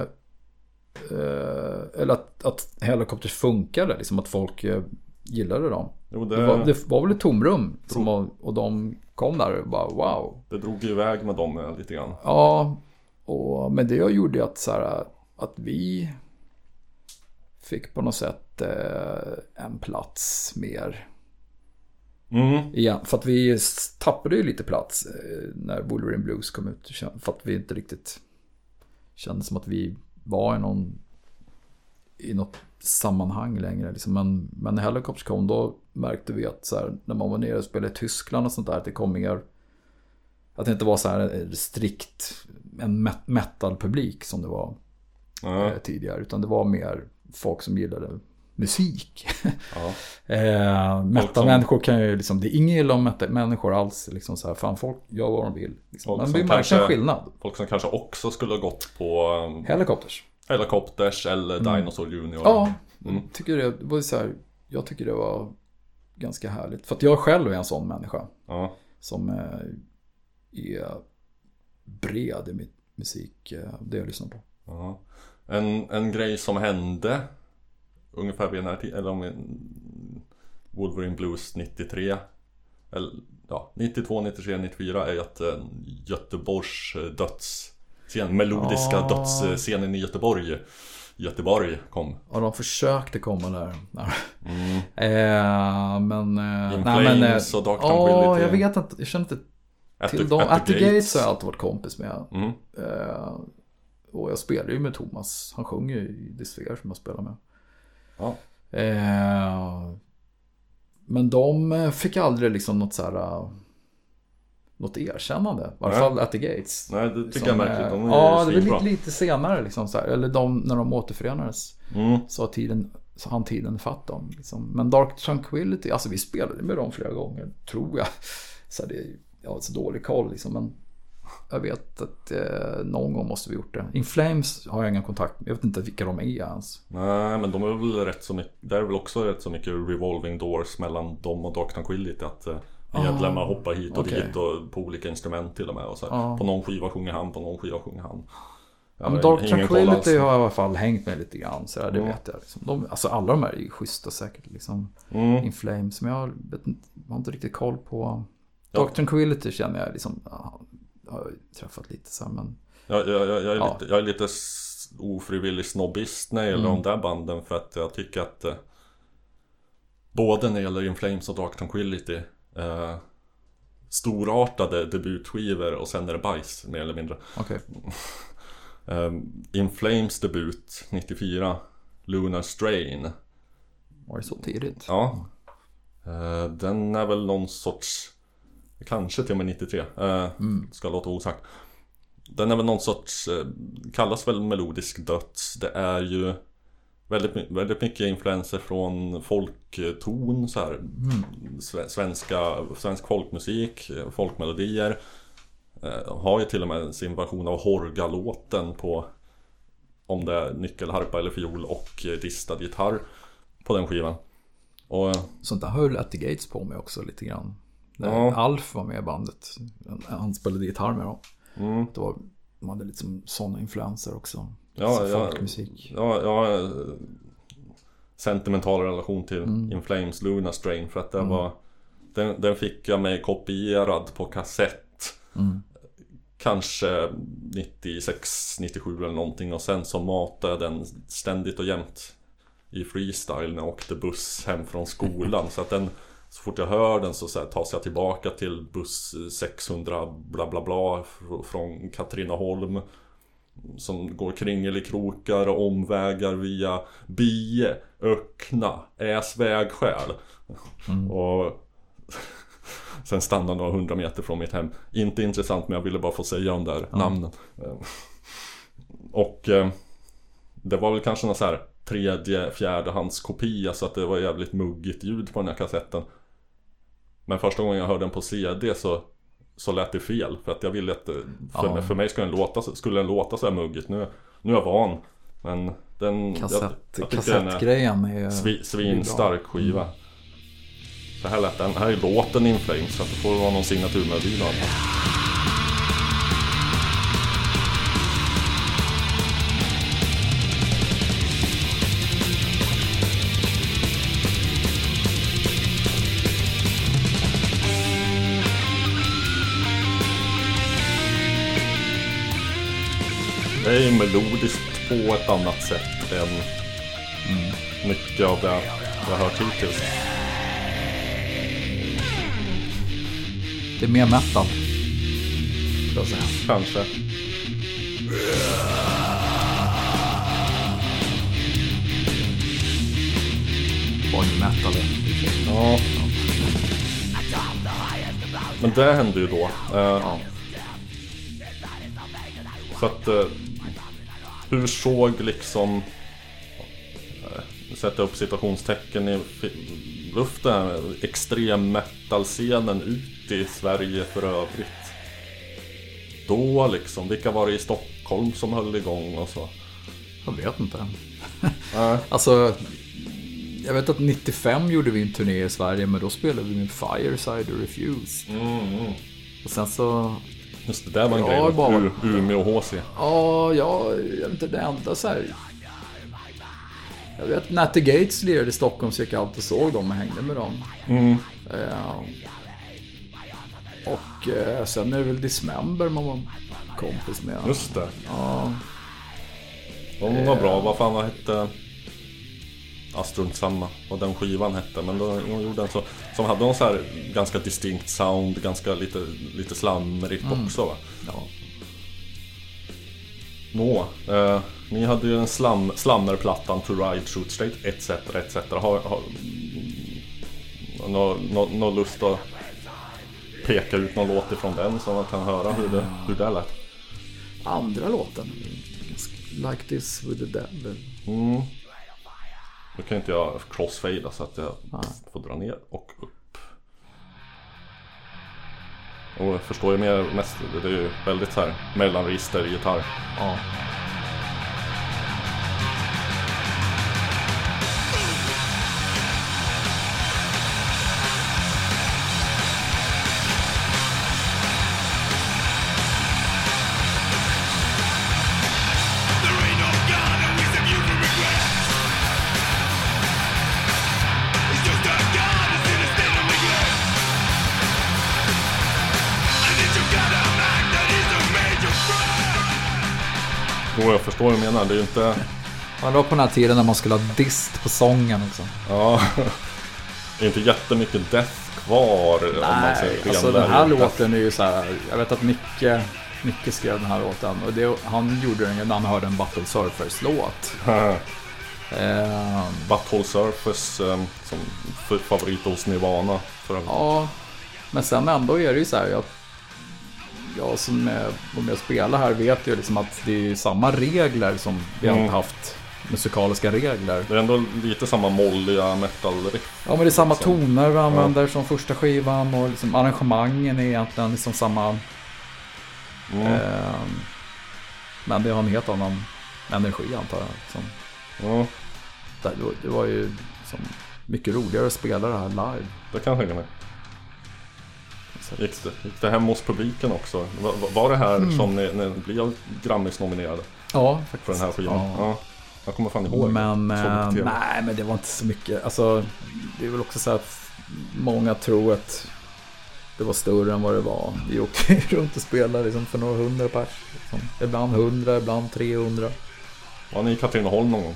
eh, eller att, att Hellacopters funkade, liksom att folk eh, gillade dem. jo, det, Det var, det var väl ett tomrum som och de kom där och bara wow. det drog ju iväg med dem eh, lite grann. Ja, och, men det gjorde ju att, så här, att vi fick på något sätt eh, en plats mer. Mm. Igen. För att vi tappade ju lite plats eh, när Wolverine Blues kom ut. För att vi inte riktigt kände som att vi var i någon i något sammanhang längre. Liksom. Men, men när Helicopters kom då märkte vi att så här, när man var nere och spelade i Tyskland och sånt där, att det kom mer att det inte var så här eh, strikt en met- metal-publik som det var eh, tidigare. Utan det var mer folk som gillade musik. ja. Eh, Metal-människor kan ju liksom, det är ingen illa om metal-människor alls. Liksom så här, fan folk gör vad de vill. Liksom. Men vi märker en skillnad. Folk som kanske också skulle ha gått på eh, Helicopters. Helicopters eller Dinosaur Junior. Mm. Ja, Mm. tycker det, det var så här, jag tycker det var ganska härligt. För att jag själv är en sån människa. Ja. Som eh, är bred i mitt musik, eh, det jag lyssnar på. Ja. En, en grej som hände ungefär vid den här tiden, eller om Wolverine Blues 93 eller, ja, 92, 93, 94 är ju att eh, Göteborgs eh, dödsscen, melodiska Ja. dödsscenen i Göteborg Göteborg kom. Ja, de försökte komma där. Mm. Eh, men... Eh, In nej, men, eh, och Dark Ja, Tranquility. jag vet inte. Jag känner inte At till the- dem. at At the the Gates har jag alltid varit kompis med. Mm. Eh, och jag spelar ju med Thomas. Han sjunger ju i Despair som jag spelar med. Ja. Eh, men de eh, fick aldrig liksom något så här... eh, Något erkännande. I alla fall At the Gates. Nej, det tycker jag är märkligt. eh, De är ja, det var lite, lite senare liksom så här. Eller de, när de återförenades. Mm. Så tiden, så han tiden fatt dem. Liksom. Men Dark Tranquility, alltså vi spelade med dem flera gånger, tror jag. Så det, jag har så dålig koll liksom, men jag vet att eh, någon gång måste vi gjort det. In Flames har jag ingen kontakt med, jag vet inte vilka de är ens. Nej, men de är väl rätt så mycket, det är väl också rätt så mycket revolving doors mellan dem och Dark Tranquility. Att eh, medlemmar hoppar hit och Ah, okej. dit och på olika instrument till och med. Och så. Ja. På någon skiva sjunger han, på någon skiva sjunger han. Ja, men Dark Tranquility har jag i alla fall hängt med lite grann, så här, det Ja. vet jag. Liksom. De, alltså alla de här är ju schyssta säkert, liksom. Mm. In Flames, men jag vet inte, jag har inte riktigt koll på... Ja. Dark Tranquility känner jag liksom, ja, har träffat lite så här, men... Jag, jag, jag, jag, är Ja. lite, jag är lite ofrivillig snobbist när det gäller Mm. de där banden för att jag tycker att eh, Både när det gäller In Flames och Dark Tranquility eh, Storartade debutskivor och sen är det bajs mer eller mindre Okej. eh, In Flames debut 94 Lunar Strain Var det så tidigt? Ja eh, Den är väl någon sorts Kanske till och med 93 eh, Ska låta osagt Den är väl någon sorts eh, Kallas väl melodisk döds Det är ju Väldigt, väldigt mycket influenser från folkton så här. Sve- Svenska, svensk folkmusik, eh, folkmelodier eh, Har ju till och med sin version av Horga-låten på om det är nyckelharpa eller fiol och eh, distad gitarr på den skivan. Och Sånt där höll At the Gates på med också lite grann. När Ja. Alf var med i bandet. Han spelade gitarr med dem. mm, Det var, de hade lite som sådana influenser också. Ja, ja. folkmusik. ja, har eh, sentimental relation till In Flames Luna Strain för att det var den, den fick jag mig kopierad på kassett Kanske 96, 97 eller någonting och sen så matade jag den ständigt och jämt I freestyle när jag åkte buss hem från skolan så att den Så fort jag hör den så, så här, tas jag tillbaka till buss 600 bla bla bla fr- från Katrineholm som går kringelikrokar och omvägar via Bie, Öckna, Äsvägskäl. Och sen stannar några hundra meter från mitt hem. Inte intressant men jag ville bara få säga de där namnen. Eh, Och eh, det var väl kanske någon så här tredje, fjärdehandskopia så att det var jävligt muggigt ljud på den här kassetten. Men första gången jag hörde den på CD så så lät det fel för att jag ville att eh, för, Ja. för mig skulle den låta, skulle den låta så här muggigt. Nu, nu är jag van. Men den... Kassett, jag tycker den är kassettgrejen är... svi, svinstark skiva. Så här lät den. Här är låten In Flames så att det får vara någon signaturmelodi då. Melodiskt på ett annat sätt än mycket av det jag hört hittills. Det är mer metal. Kanske. Bonnie metal. Ja. Men det hände ju då. Eh, Så att... Eh, hur såg liksom... Eh, sätta upp citationstecken i luften. Extrem metal-scenen ut i Sverige för övrigt. Då liksom. Vilka var det i Stockholm som höll igång och så? Jag vet inte. Nej. Alltså, jag vet att 95 gjorde vi en turné i Sverige, men då spelade vi med Fireside och Refuse. Mm, Och sen så, Just det, där var en Ja, grej. bara- Umeå HC. ja, ja, jag vet inte, det enda så här. Jag vet The Gates lirade i Stockholm så gick jag alltid och såg dem och hängde med dem. Mm. Eh, och eh, sen är det väl Dismember man var kompis med. Just det. Ja, De var bra. Vad fan vad hette... Ja, strunt samma vad den skivan hette. Men då, de gjorde en så, som hade någon så här ganska distinkt sound, ganska lite, lite slamrigt också va? ja. Nå, eh, ni hade ju en slam, slammerplattan To Ride, Shoot Straight etc. etc. Har, har någon nå, nå lust att peka ut någon låt ifrån den så man kan höra hur det, hur det lät? Andra låten. Like this with the devil. Mm. Då kan inte jag crossfada så att jag Nej. får dra ner och upp. Och jag förstår ju mer mest, det är ju väldigt så här mellanregister gitarr. Ja. Förstår vad du menar. Det är ju inte... Ja, det var på den här tiden när man skulle ha dist på sången också. Ja, det är inte jättemycket death kvar om man säger alltså den här låten är ju så här. Jag vet att Micke, Micke skrev den här låten. Och det, han gjorde den när han hörde en Battle Surfers-låt. Eh, Butthole Surface eh, som favorit hos Nirvana. För ja, men sen ändå är det ju så här. Jag, jag som är var med och spelar här vet ju liksom att det är samma regler som vi Mm. alltid haft. Musikaliska regler. Det är ändå lite samma molliga metal-riff. Ja men det är samma Liksom. toner vi använder som första skivan och liksom arrangemangen är egentligen liksom samma. Mm. Eh, men det har en helt annan energi antar jag. Som, Ja, det, var- det var ju som mycket roligare att spela det här live. det kan jag tänka mig. Så, Gick det, gick det hem hos publiken också? Var, var- det här Mm. som ni, ni blev Grammis-nominerade ja, för faktiskt. den här skivan? Ja. Ja. Jag kommer fan ihåg Men, eh, nej, men det var inte så mycket. Alltså, det är väl också så att många tror att det var större än vad det var. Vi åkte runt och spelade liksom för några hundra pers. Liksom. Ibland hundra, ibland 300. Var ni i Katrineholm någon gång?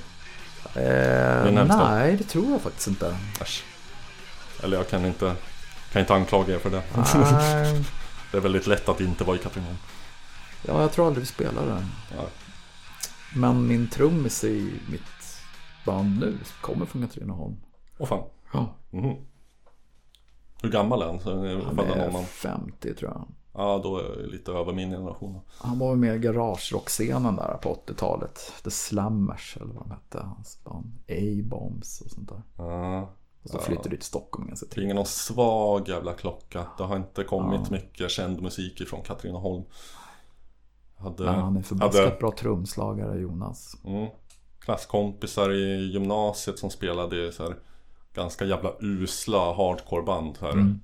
Eh, nej, det tror jag faktiskt inte. Äsch. Eller jag kan inte, kan inte anklaga er för det. Nej, Det är väldigt lätt att inte vara i Katrineholm. ja, jag tror aldrig vi spelade den. Ja. Men min trummis i mitt band nu kommer från Katrineholm. Åh fan. Ja, Mhm. Hur gammal är han? Han är någon man. 50 tror jag. Ja, då är jag lite över min generation. Han var med i garagerockscenen där på 80-talet. The Slammers eller vad de hette. Hans band. A-Bombs och sånt där. Ja. Och så Ja. flyttade de till Stockholm ganska tidigt. Ringer någon svag jävla klocka. Det har inte kommit Ja. mycket känd musik ifrån Katrineholm. Hade, Men han är förbaskat hade bra trumslagare Jonas. mm, klasskompisar i gymnasiet som spelade så här, ganska jävla usla hardcoreband. Så här, Mm.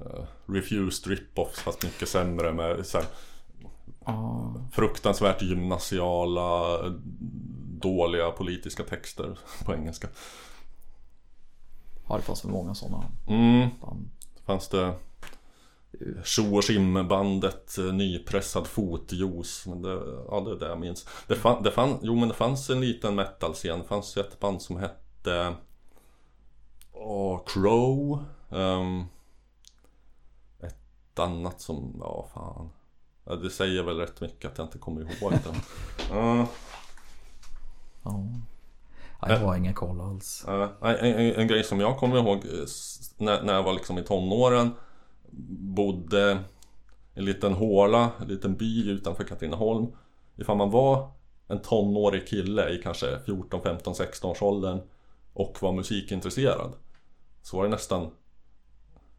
eh, refused rip-offs fast mycket sämre med så här, Ja, fruktansvärt gymnasiala dåliga politiska texter på engelska. Ja det fanns väl många sådana Mm, band. fanns det Tjo och Tjim-bandet eh, Nypressad fotjuice men det, Ja det är det jag minns. Det, fann, det, fann, Jo men det fanns en liten metal-scen. Det fanns ett band som hette Åh, Crow ehm, Ett annat som, ja fan. Ja, Det säger väl rätt mycket att jag inte kommer ihåg det Ja, Ja. Jag har ingen koll alls. En, en, en grej som jag kommer ihåg eh, när, när jag var liksom i tonåren Bodde i en liten håla, en liten by utanför Katrineholm Ifall man var en tonårig kille i kanske 14, 15, 16 års åldern Och var musikintresserad Så var det nästan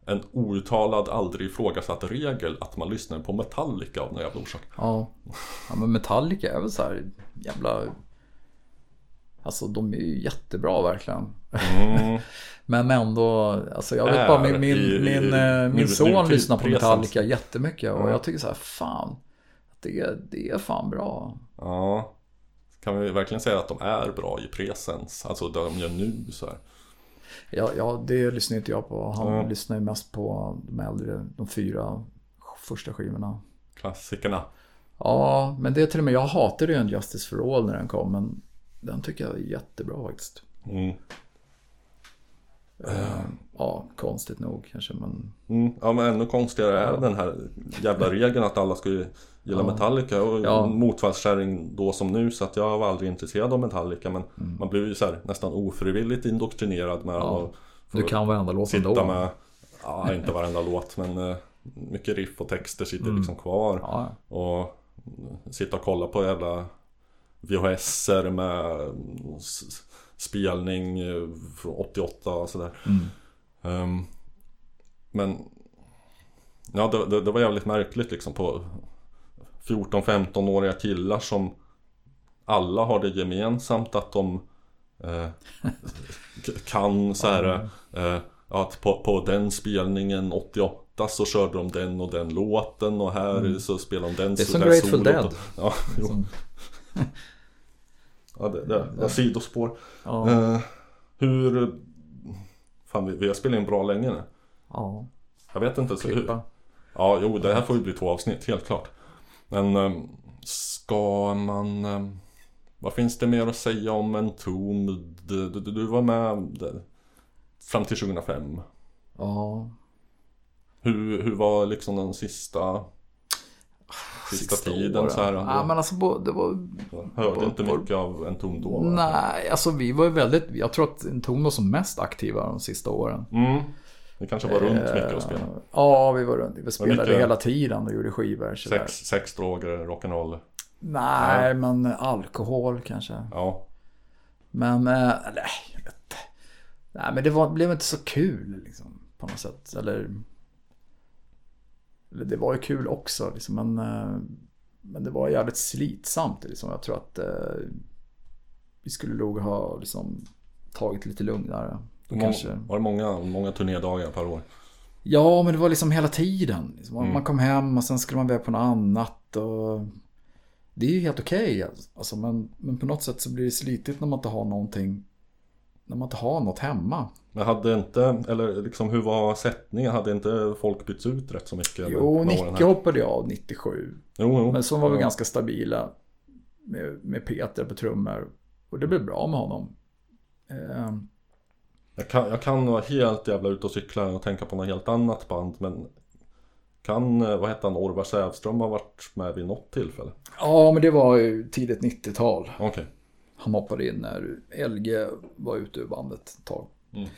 en outtalad, aldrig ifrågasatt regel att man lyssnade på Metallica av någon jävla orsak Ja. ja, men Metallica är väl så här jävla... Alltså de är ju jättebra verkligen. mm. Men ändå, alltså jag vet Är bara min, min, i- i- min, eh, min nu- son lyssnar på presens. Metallica jättemycket och Ja. jag tycker så här, fan. Det, det är fan bra. Ja Kan vi verkligen säga att de är bra i presens? Alltså det de gör nu så här. Ja, ja det lyssnar inte jag på. Han Ja. lyssnar ju mest på de äldre, de fyra första skivorna. Klassikerna Ja, men det är till och med, jag hatade ju en Justice for All när den kom, men den tycker jag är jättebra faktiskt. mm. Eh, Ja, konstigt nog kanske, men Mm. Ja men ännu konstigare är den här jävla regeln att alla ska ju gilla Ja. Metallica och Ja. motvallskärring då som nu så att jag var aldrig intresserad av Metallica men man blir ju så här, nästan ofrivilligt indoktrinerad med Mm. Ja. du kan varenda låt sitta ändå. med, ja inte varenda låt men eh, mycket riff och texter sitter Mm. liksom kvar Ja, och sitta och kolla på jävla VHS-er med s- spelning eh, från 88 och sådär. Mm. Ehm, men Ja det, det, det var jävligt märkligt liksom på 14-15-åriga killar som alla har det gemensamt att de eh, kan så här eh, att på, på den spelningen 88 så körde de den och den låten och här så spelar de den Mm. Det är så som Grateful. Dead. Ja, jo. Ja det, det, det var sidospår. ja, Eh, hur... Fan, vi, vi har spelat in bra länge nu. ja, Jag vet inte. Så hur, ja, jo, det här får ju bli två avsnitt, helt klart. Men ehm, ska man... ehm, vad finns det mer att säga om en tom? Du, du, du var med där, fram till 2005. Ja, Hur, hur var liksom den sista... Sista, tiden så här? Ja, men alltså det var... Hörde på- inte på- mycket av en tom då. Nej, alltså vi var ju väldigt... Jag tror att Tom var som mest aktiva de sista åren. Mm. Det kanske var runt mycket att spela. Eh, Ja, vi var runt. Vi spelade mycket- hela tiden och gjorde skivor. sådär. Sex, sex droger, rock'n'roll. Nej, men alkohol kanske. Ja. Men, eh, eller, jag vet inte. Nej, men det var, blev inte så kul liksom, på något sätt. Eller det var ju kul också, liksom, men eh, men det var jävligt slitsamt. Liksom. Jag tror att eh, vi skulle nog ha liksom, tagit lite lugnare. Då kanske... Var det många, många turnédagar per år? Ja, men det var liksom hela tiden. Liksom. Mm. Man kom hem och sen skulle man iväg på något annat. Och... Det är ju helt okej. alltså, men, men på något sätt så blir det slitigt när man inte har någonting. När man inte har något hemma. Men hade inte, eller liksom hur var sättningen? Hade inte folk bytts ut rätt så mycket? Jo, Nicke hoppade av 97. Jo, jo. Men så var vi Ja. ganska stabila. Med, med Peter på trummor. Och det blev bra med honom. Eh, Jag kan, jag kan vara helt jävla ute och cykla och tänka på något helt annat band men Kan, eh, vad hette han, Orvar Sävström ha varit med vid något tillfälle? ja, men det var ju tidigt 90-tal. Okej. Han hoppade in när LG var ute ur bandet ett tag. Mm.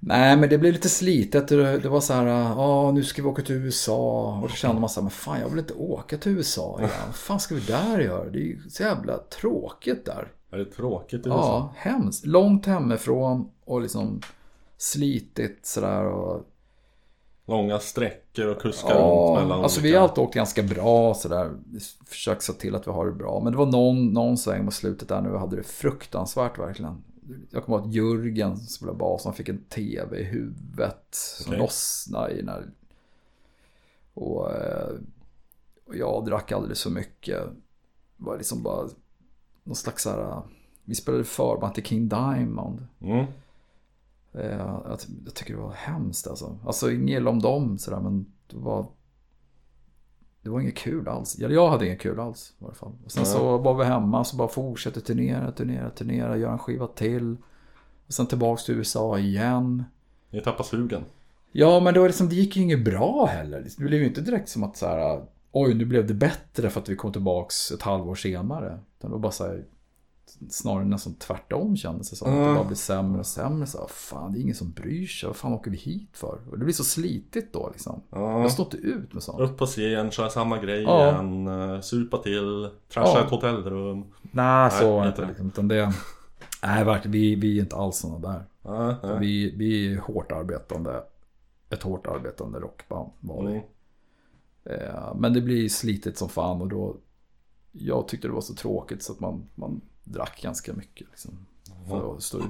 Nej, men det blev lite slitet. Det, var så här, ja nu ska vi åka till USA. Och då kände man så här, men fan jag vill inte åka till USA igen. Vad fan ska vi där göra? Det är ju så jävla tråkigt där. Är det tråkigt i USA? Ja, hemskt. Långt hemifrån och liksom slitigt sådär. Och, Långa sträckor och kuska ja, runt mellan alltså vi olika... har alltid åkt ganska bra sådär. Vi försöker se till att vi har det bra. Men det var någon, någon sväng mot slutet där nu vi hade det fruktansvärt verkligen. Jag kommer ihåg att Jörgen som spelade bas, han fick en tv i huvudet. Som Okej. lossnade i när... Och, eh, och jag drack alldeles för mycket. Det var liksom bara någon slags så här... Vi spelade förband till King Diamond. Mm. Eh, Jag, jag tycker det var hemskt alltså. Alltså inget illa om dem sådär men det var... Det var inget kul alls. Jag hade inget kul alls i alla fall. Och sen så var vi hemma så bara fortsatte turnera, turnera, turnera, göra en skiva till. Och sen tillbaks till USA igen. Ni tappar sugen. Ja men det, var liksom, det gick ju inget bra heller. Det blev ju inte direkt som att så här, oj nu blev det bättre för att vi kom tillbaks ett halvår senare. Utan det var bara så här, snarare nästan tvärtom kändes det som. Att det Mm. bara blev sämre och sämre. Så fan det är ingen som bryr sig. Vad fan åker vi hit för? Och det blir så slitigt då liksom. Ja. Jag står inte ut med sånt. Upp på scen, köra samma grej igen, eh, supa till, trasha ett hotellrum. Nej, så Nej, inte. Liksom, utan det, nej, verkligen, vi, vi är inte alls sådana där. Vi, vi är hårt arbetande. Ett hårt arbetande rockband var vi. Mm. Eh, Men det blir slitigt som fan och då Jag tyckte det var så tråkigt så att man, man drack ganska mycket liksom, För att stå ut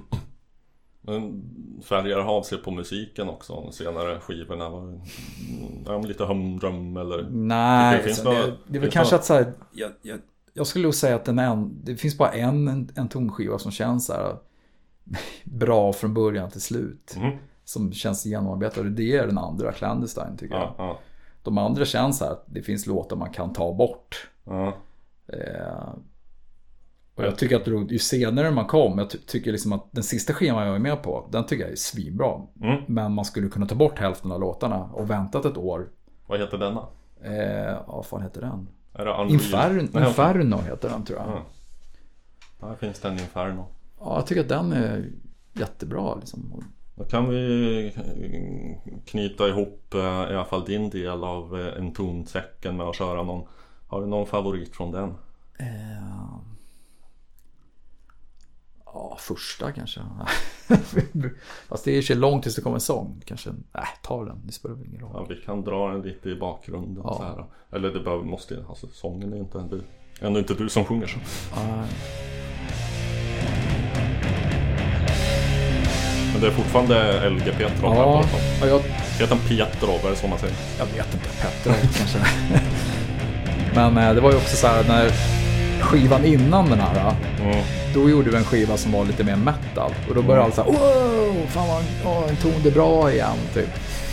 Men färgar av sig på musiken också, de senare skivorna. Var, ja, lite humdrum eller... Nej, Det finns så bara- det, det är väl kanske bara- att så här, jag, jag, jag skulle nog säga att den en, det finns bara en, en, en tonskiva som känns så här bra från början till slut. Mm. Som känns genomarbetad och det är den andra, Clandestine tycker Ja, jag. ja, De andra känns så här att det finns låtar man kan ta bort. ja. Eh, och jag tycker att det, ju senare man kom, jag ty- tycker liksom att den sista skivan jag är med på, den tycker jag är svinbra. Mm. Men man skulle kunna ta bort hälften av låtarna och väntat ett år. Vad heter denna? Eh, ja, vad fan heter den? Är det Unreal? Inferno, Inferno heter den tror jag. Ja. Här finns det en Inferno. Ja, jag tycker att den är jättebra liksom. Då kan vi knyta ihop eh, i alla fall din del av eh, en tonsäcken med att köra någon. Har du någon favorit från den? Eh, ja, första kanske. Fast det är ju långt tills det kommer en sång. Kanske, nej, ta den. Det spelar ingen roll. Ja, vi kan dra den lite i bakgrunden. Ja. Så här. Eller det behöver, måste alltså sången är inte du. Ändå inte du som sjunger så. Nej. Men det är fortfarande LG Petrov här Ja, ja, jag, Heter han Petrov? Är det så man säger? jag vet inte. Petrov kanske. Men eh, det var ju också så här när skivan innan den här. Mm. Då gjorde vi en skiva som var lite mer metal. Och då började alla så här, wow, fan vad åh, en ton det är bra igen, typ.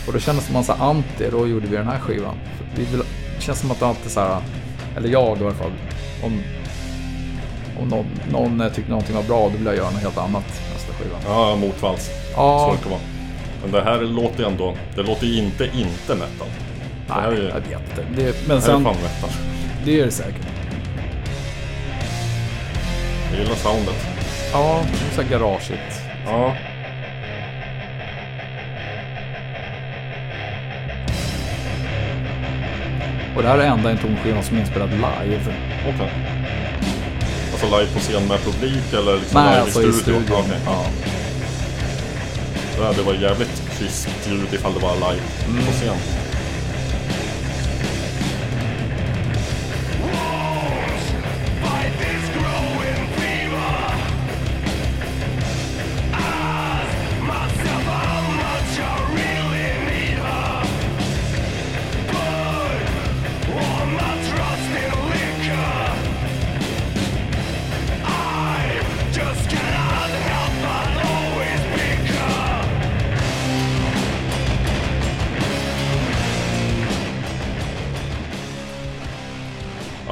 Och då kändes man så här anti, då gjorde vi den här skivan. Vi vill, det känns som att det alltid så här, eller jag i alla fall, om, om någon, någon tyckte någonting var bra, då vill jag göra något helt annat nästa skiva. Ja, motvalls. Ja, Svårt att vara. Men det här låter ju ändå, det låter ju inte inte metal. Det här är nej, jag det vet inte. Det, men här är sen, fan metal. det är det säkert. Jag gillar soundet. Ja, så här garageigt. Ja. Och det här är enda en tonskiva som är inspelad live. Okej. Alltså live på scen med publik eller liksom Nej, live alltså i i studion? studion. Okej. Ja. Ja, Det var jävligt krispt ljud ifall det var live Mm. på scen.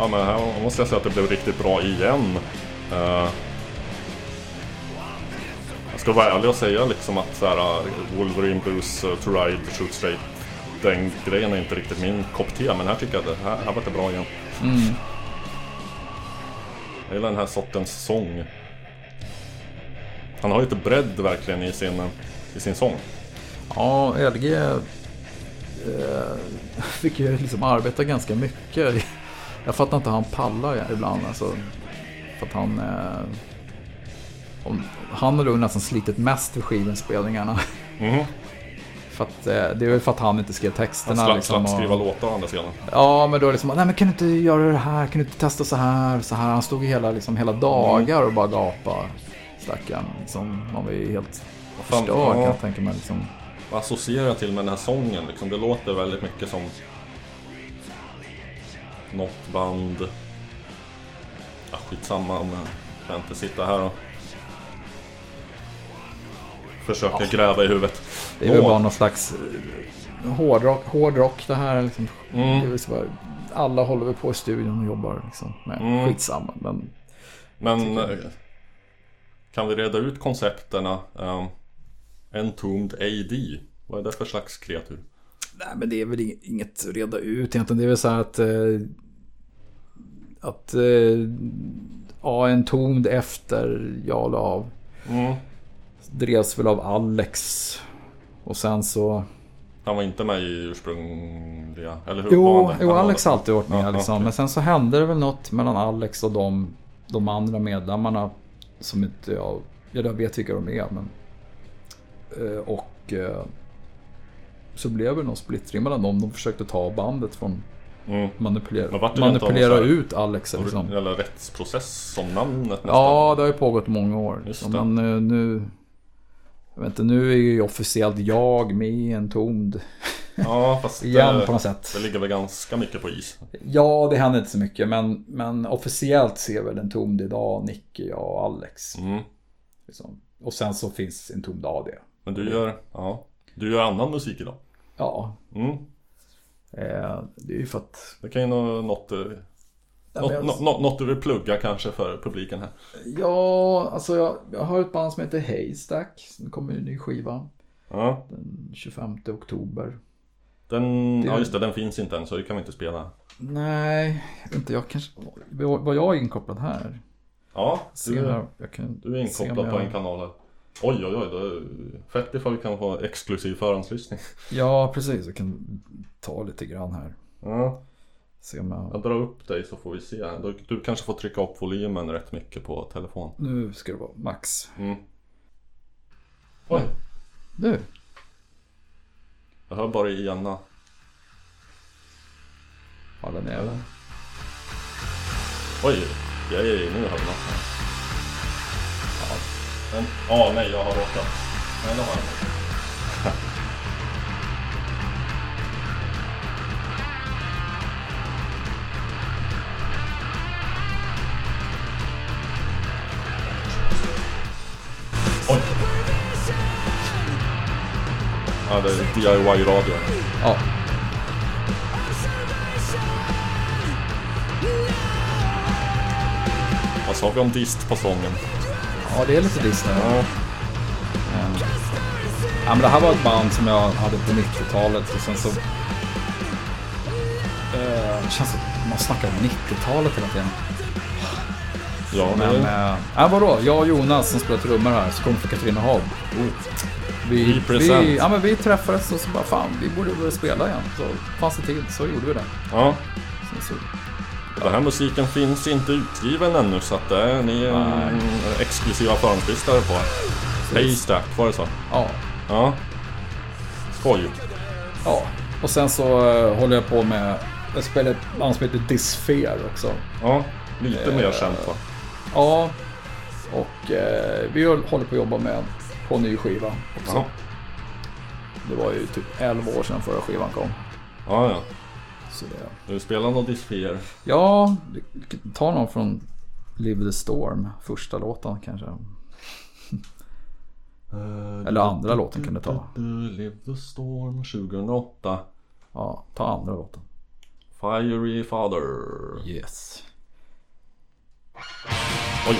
Ja men här måste jag säga att det blev riktigt bra igen. Eh, jag ska vara ärlig och säga liksom att så här, uh, Wolverine Blues, uh, To Ride, Shoot Straight. Den grejen är inte riktigt min kopp te men här tycker jag att det här, här var det bra igen. Jag gillar den här sortens sång. Han har ju lite bredd verkligen i sin, i sin sång. Ja, LG eh, fick ju liksom arbeta ganska mycket. Jag fattar inte hur han pallar ibland. Alltså, för att han... Eh, om, han har nog nästan slitit mest för skivinspelningarna. Mhm. För att, eh, det är väl för att han inte skrev Han texterna. slapp, liksom, slapp skriva och, låtar å andra sidan. Ja, men då är det liksom, nej men kan du inte göra det här? Kan du inte testa så här? Så här. Han stod ju hela, liksom, hela dagar och bara gapade. Stackarn. Liksom, man var ju helt förstörd kan ja. jag tänka mig. Liksom. Vad associerar jag till med den här sången liksom? Det låter väldigt mycket som något band. Ja, skitsamma jag kan inte sitta här och försöka gräva i huvudet. Det är väl bara någon slags eh, hårdrock, hårdrock det här. Liksom. Mm. Det bara, alla håller väl på i studion och jobbar liksom, med Mm. skitsamma. Men Men eh, kan vi reda ut koncepterna? Um, Entombed AD. Vad är det för slags kreatur? Nej, men det är väl ing- inget att reda ut egentligen. Det är väl så här att... Eh, att... Eh, ja, en tomd efter jag la av. Mm. Drevs väl av Alex. Och sen så... Han var inte med i ursprungliga, eller hur? Jo, jo Alex har alltid varit med Ja, liksom. okej. Men sen så hände det väl något mellan Alex och de, de andra medlemmarna. Som inte jag... Jag vet vilka de är, men... Eh, och... Så blev det någon splittring mellan dem. De försökte ta bandet från... Mm. Manipulera, inte manipulera ut Alex liksom. Eller rättsprocess som namnet nästan. Ja, det har ju pågått många år. Liksom. Men eh, nu... Jag vet inte, nu är ju officiellt jag med i en tomd Ja, fast igen det, på något sätt. det ligger väl ganska mycket på is. Ja, det händer inte så mycket. Men, men officiellt ser väl en tomd idag Nicke, jag och Alex. Mm. Liksom. Och sen så finns en tomd AD. Men du gör, ja, du gör annan musik idag. Ja, Mm. eh, det är ju för att... Det kan ju nå- något, eh, Ja, något, jag- nå- nå- något du vill plugga kanske för publiken här. Ja, alltså jag, jag har ett band som heter Haystack. Det kommer en ny skiva Ja, den 25 oktober. den, Det- ja just det, den finns inte än så det kan vi inte spela. Nej, inte jag kanske... Var jag inkopplad här? Ja, du. Jag kan du är inkopplad på jag- en kanal här. Oj oj oj, är fett ifall vi kan få exklusiv förhandslyssning. Ja, precis. Jag kan ta lite grann här. Ja, Se om jag... jag drar upp dig så får vi se. Du, du kanske får trycka upp volymen rätt mycket på telefon. Nu ska det vara max. Mm. Oj, Nu. jag hör bara ena. Alla nere. Oj, jag är nu hör vi. Ja, men, ja nej jag har råkat. Nej det har jag inte. Oj. Ja det är DIY-radio. Ja. Vad sa vi om dist på sången? Ja, det är lite Disney. Ja. Eh, Ja, men det här var ett band som jag hade på 90-talet och sen så... Eh, det känns som man snackar om 90-talet hela tiden. Ja, Men, eh, ja, vadå? Jag och Jonas som spelar trummor här, så kommer från Katrineholm. Vi, Represent. vi, ja, men vi träffades och så bara, fan, vi borde börja spela igen. Så fanns det tid, så gjorde vi det. ja. Sen så, Den här musiken finns inte utgiven ännu så att det är, ni en exklusiva förhandslyssnare på. Haystack, var det så? ja, Ja. Skoj. ja. Och sen så eh, håller jag på med, jag spelar ett band som heter Disfear också. Ja, lite mer Eh, känt va? Ja, och eh, vi håller på att jobba med på en ny skiva också. Ja. Det var ju typ 11 år sedan förra skivan kom. Ja, ja. Det, Du spelar någon Disfear? ja, ta någon från Live the Storm, första låten kanske. Eller andra låten kan du ta. Live the Storm 2008. Ja, ta andra låten. Fiery Father. Yes. Oj.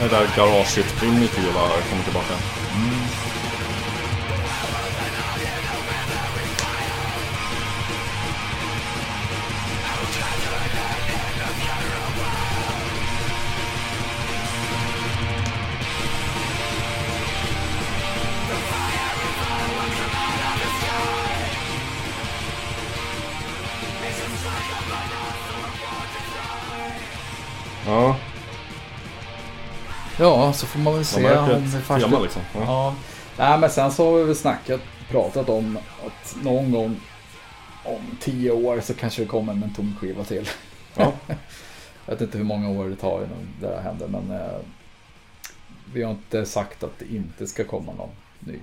Det där garaget primitiva kommer tillbaka. Ja, Ja, så får man väl man se märker om det ett först... tema liksom. Ja. Ja. Nej, men sen så har vi väl snackat, pratat om att någon gång om tio år så kanske det kommer en tom skiva till. Ja. Jag vet inte hur många år det tar innan det där händer, men eh, vi har inte sagt att det inte ska komma någon ny.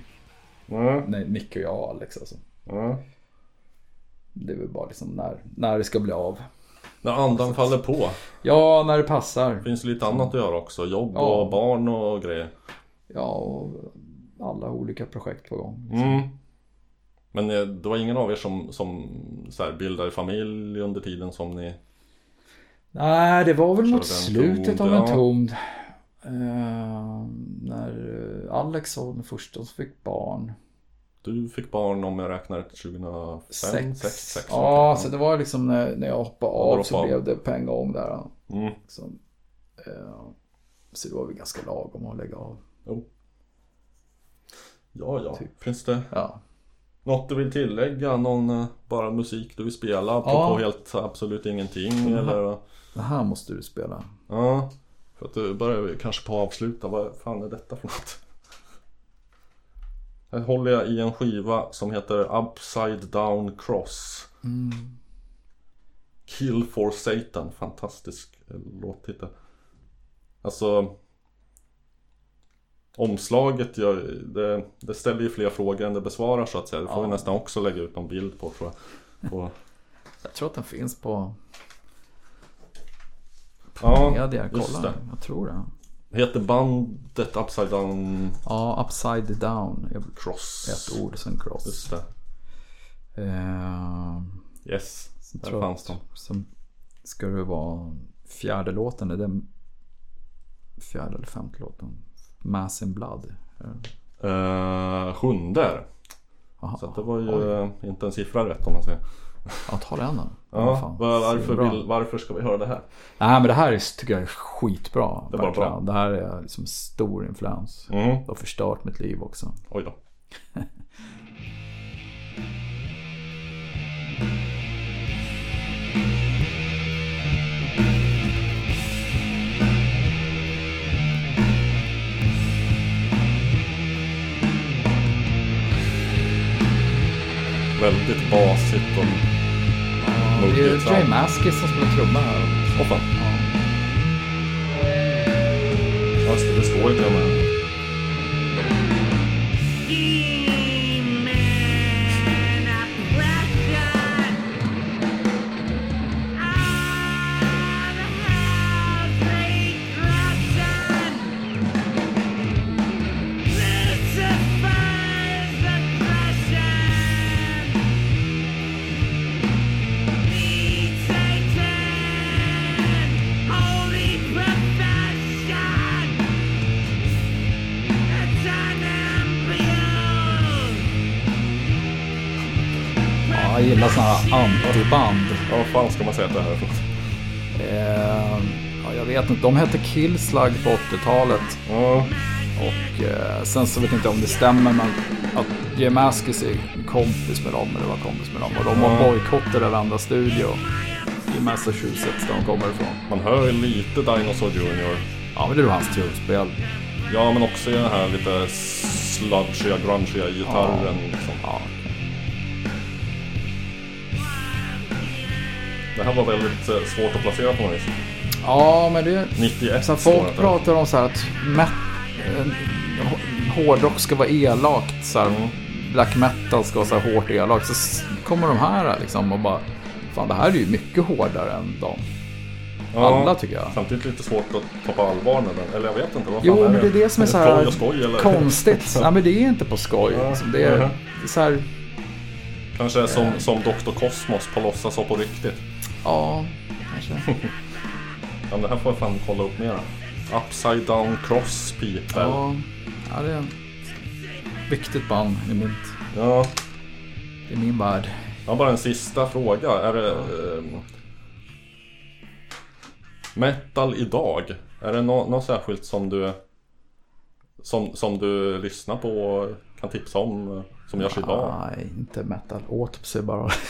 Ja. Nej, Nick och jag och Alex alltså. Ja. Det är väl bara liksom när, när det ska bli av. När andan faller på. Ja, när det passar. Finns det lite annat att göra också. Jobb Ja. och barn och grejer. Ja, och alla olika projekt på gång. Mm. Men eh, det var ingen av er som, som så här, bildade familj under tiden som ni... Nej, det var väl mot slutet av en ja. tom. Eh, när eh, Alex var den första som fick barn. Du fick barn om jag räknar rätt 2005? Sex. 6, 6 ja, så det var liksom när, när jag hoppade av så blev det på en gång där. Mm. Så, eh, så det var väl ganska lagom att lägga av. Jo. Ja, ja. Typ. Finns det Ja. något du vill tillägga? Någon eh, bara musik du vill spela? På, Ja. på helt absolut ingenting? Mhm. Eller? Det här måste du spela. Ja. För att du börjar vi kanske på att avsluta. Vad fan är detta för något? Här håller jag i en skiva som heter Upside Down Cross. Kill for Satan. Fantastisk eh, låttitel. Alltså Omslaget gör, det, det ställer ju fler frågor än det besvarar så att säga. Det får vi Ja. nästan också lägga ut någon bild på tror jag. På, Jag tror att den finns på, på Ja, media. Kolla, jag tror det. Heter bandet Upside Down Ja, upside down. Cross. Ett ord, sen cross. Just det. Eh, Yes. sen Där fanns de. Sen ska det vara fjärde låten. Är den fjärde eller femte låten? Mass in Blood. Uh, sjunde. Aha, Så det var ju oj. eh, inte en siffra rätt om man säger. Ja, ta den då. Ja, varför, vill, varför ska vi höra det här? Nej, men det här är, tycker jag är skitbra. Det var bra. Det här är liksom stor influens. Mm. Det har förstört mitt liv också. Oj då. Väldigt basigt och... Det är ju sound. Maskis som spelar trumma här. Åh fan. Ja. Just det, står ju till och antiband. Ja, vad fan ska man säga att det här är för? Eh, ja, jag vet inte, de hette Killslug på 80-talet. Ja, Och eh, sen så vet jag inte om det stämmer men att Jay Maskis är kompis med dem, eller var kompis med dem. Och de Ja. har bojkottat varandra studio i Massachusetts där de kommer ifrån. man hör ju lite Dinosaur Jr. Ja, men det är ju hans trumspel. Ja, men också i den här lite sludgiga, grungiga gitarren liksom. Ja, Det här var väldigt eh, svårt att placera på något vis. ja men det... 91 Så folk pratar om så här att met, eh, hårdrock ska vara elakt. Så här. Mm. black metal ska vara så här hårt elakt. Så kommer de här liksom och bara, fan det här är ju mycket hårdare än dem. Alla tycker jag. Samtidigt lite svårt att ta på allvar med den. Eller jag vet inte. Vad Jo, men det är det som är så här Skoj eller? konstigt. Nej, men det är inte på skoj. Ja, Liksom. Det, är, mhm. det är så här, Kanske som, som Dr. Cosmos på låtsas och på riktigt. Ja, kanske. Ja, det här får jag fan kolla upp mera. Upside down cross people. Ja, ja, det är ett viktigt band i min, Ja. i min värld. Jag har bara en sista fråga. Är det... ehm, metal idag. Är det nå- något särskilt som du... Som, som du lyssnar på och kan tipsa om? eh, Som görs idag? Nej, inte metal. Autopsy bara.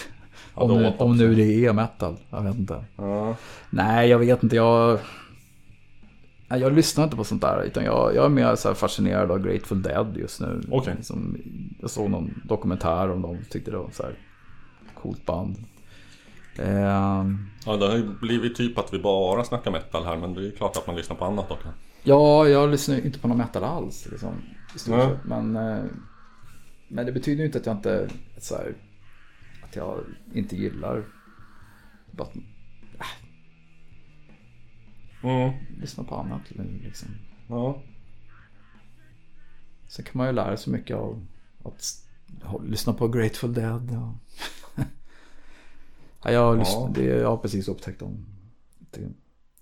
Om, nu, om nu det är metal. Jag vet inte. Ja. Nej, jag vet inte. Jag, jag lyssnar inte på sånt där. Utan jag, jag är mer så här fascinerad av Grateful Dead just nu. Okej. Liksom, jag såg någon dokumentär om dem. Tyckte det var så här coolt band. Ehm, ja, det har ju blivit typ att vi bara snackar metal här. Men det är klart att man lyssnar på annat också. Ja, jag lyssnar ju inte på någon metal alls. Liksom, i stort sett. Men, eh, men det betyder ju inte att jag inte så här, att jag inte gillar bara, Mm. lyssna på annat. Liksom. Ja. Sen kan man ju lära sig mycket av att lyssna på Grateful Dead. Ja. ja, jag, har Ja. Det, jag har precis upptäckt dem. Lite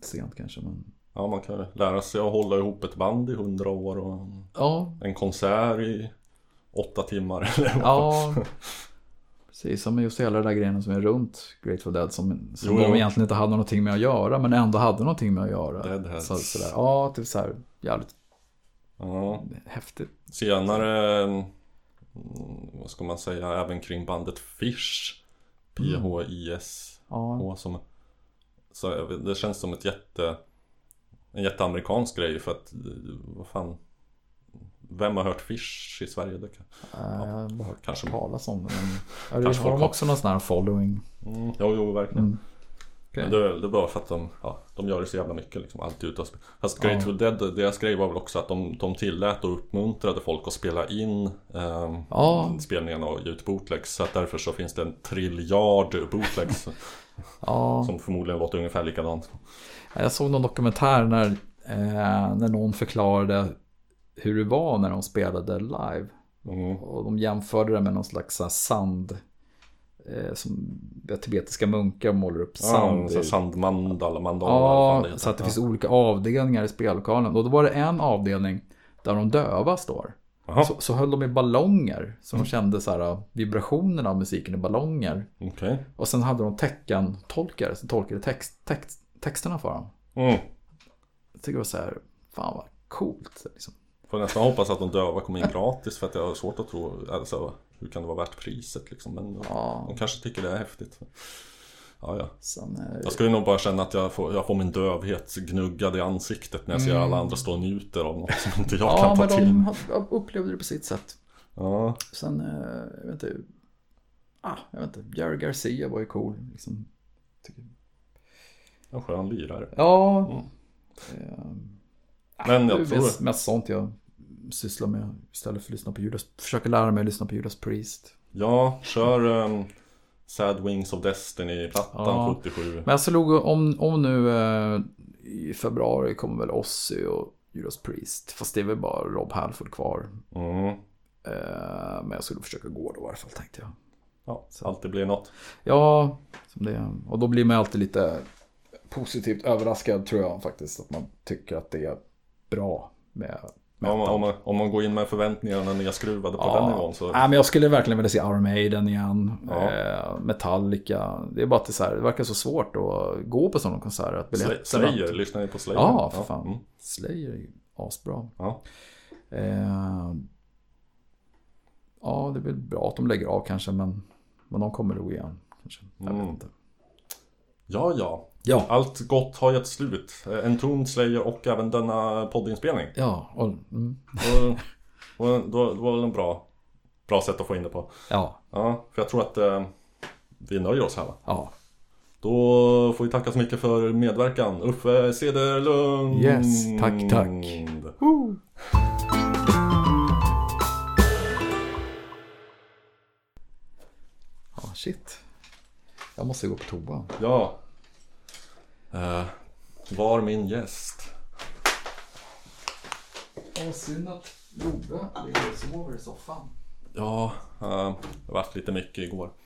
sent kanske. Men... ja, man kan lära sig att hålla ihop ett band i hundra år och Ja, en konsert i åtta timmar. Eller vad. Ja, precis. Som just hela den där grejen som är runt Grateful Dead. Som, som Jo, de jo. egentligen inte hade någonting med att göra. Men ändå hade någonting med att göra. Deadheads. Så, sådär. Ja, typ så här jävligt Ja. häftigt. Senare, mm, vad ska man säga, även kring bandet Fish. P-H-I-S. Ja, H som Så det känns som ett jätte En jätteamerikansk grej för att Vad fan Vem har hört Fish i Sverige? Det kan, äh, jag har bara hört kanske- talas om det. Men, ja, Kanske har de har- också någon sån här following? mm, jo, jo, verkligen Mm. Okej. Men det, det är bara för att de, ja, de gör det så jävla mycket liksom, alltid ute och spela. Fast Grateful Dead, deras grej var väl också att de, de tillät och uppmuntrade folk att spela in ehm, Ja. spelningarna och ge ut bootlegs. Så att därför så finns det en triljard bootlegs Ja, som förmodligen låter ungefär likadant. jag såg någon dokumentär när, eh, när någon förklarade hur det var när de spelade live. Mm. Och de jämförde det med någon slags sand. Eh, som tibetiska munkar målar upp sand. Ja, sandmandala, mandala ja, så att det finns olika avdelningar i spellokalen. Och då var det en avdelning där de döva står. Så, så höll de i ballonger. Så de kände så här, vibrationerna av musiken i ballonger. okej. Och sen hade de teckentolkare som tolkade text, text, texterna för dem. Mm. Jag tycker det var så här, fan vad coolt. Liksom. Får nästan hoppas att de döva kommer in gratis för att jag har svårt att tro, alltså hur kan det vara värt priset liksom? Men Ja. de kanske tycker det är häftigt. Ja, ja. Eh, Jag skulle nog bara känna att jag får, jag får min dövhet gnuggad i ansiktet när jag ser alla andra stå och njuter av något som inte jag Mm. ja, kan ta men till. de ha- upplevde det på sitt sätt. Ja, Sen, eh, jag vet inte. Ah, jag vet inte. Jerry Garcia var ju cool. Liksom. Tycker- en skön lirare. Ja. Mm. Eh, Men det jag tror... mest, mest sånt jag sysslar med istället för att lyssna på Judas. Försöker lära mig att lyssna på Judas Priest. Ja, kör um, Sad Wings of Destiny-plattan Ja. 77. Men jag slog om, om nu eh, i februari kommer väl Ozzy och Judas Priest. Fast det är väl bara Rob Halford kvar. Mm. Eh, men jag skulle försöka gå då i alla fall tänkte jag. Ja, alltid blir något. Ja, som det. Och då blir man alltid lite positivt överraskad tror jag faktiskt. Att man tycker att det är bra med Ja, om, man, om, man, om man går in med förväntningarna nedskruvade på den nivån så... Nej, men jag skulle verkligen vilja se Iron Maiden igen. Ja. Eh, Metallica. Det är bara att det, så här, det verkar så svårt att gå på sådana konserter. Att biljetterna- Slayer, lyssnar ni på Slayer? Ja, för fan. Mm. Slayer är ju asbra. Ja. Eh, ja, det är väl bra att de lägger av kanske, men, men de kommer nog igen. Kanske. Jag Mm. vet inte. ja, ja. Ja. Allt gott har ett slut. En tom Slayer och även denna poddinspelning. Ja, och, mm, Och, och, då, då var det en bra, bra sätt att få in det på. ja, Ja, för jag tror att eh, vi nöjer oss här va? ja. Då får vi tacka så mycket för medverkan. Uffe Cederlund! Yes, tack, tack. shit. Jag måste gå på toa. Ja. Eh, var min gäst. Vad synd att Love ligger och sover i soffan. Ja, eh, det vart lite mycket igår. Ja.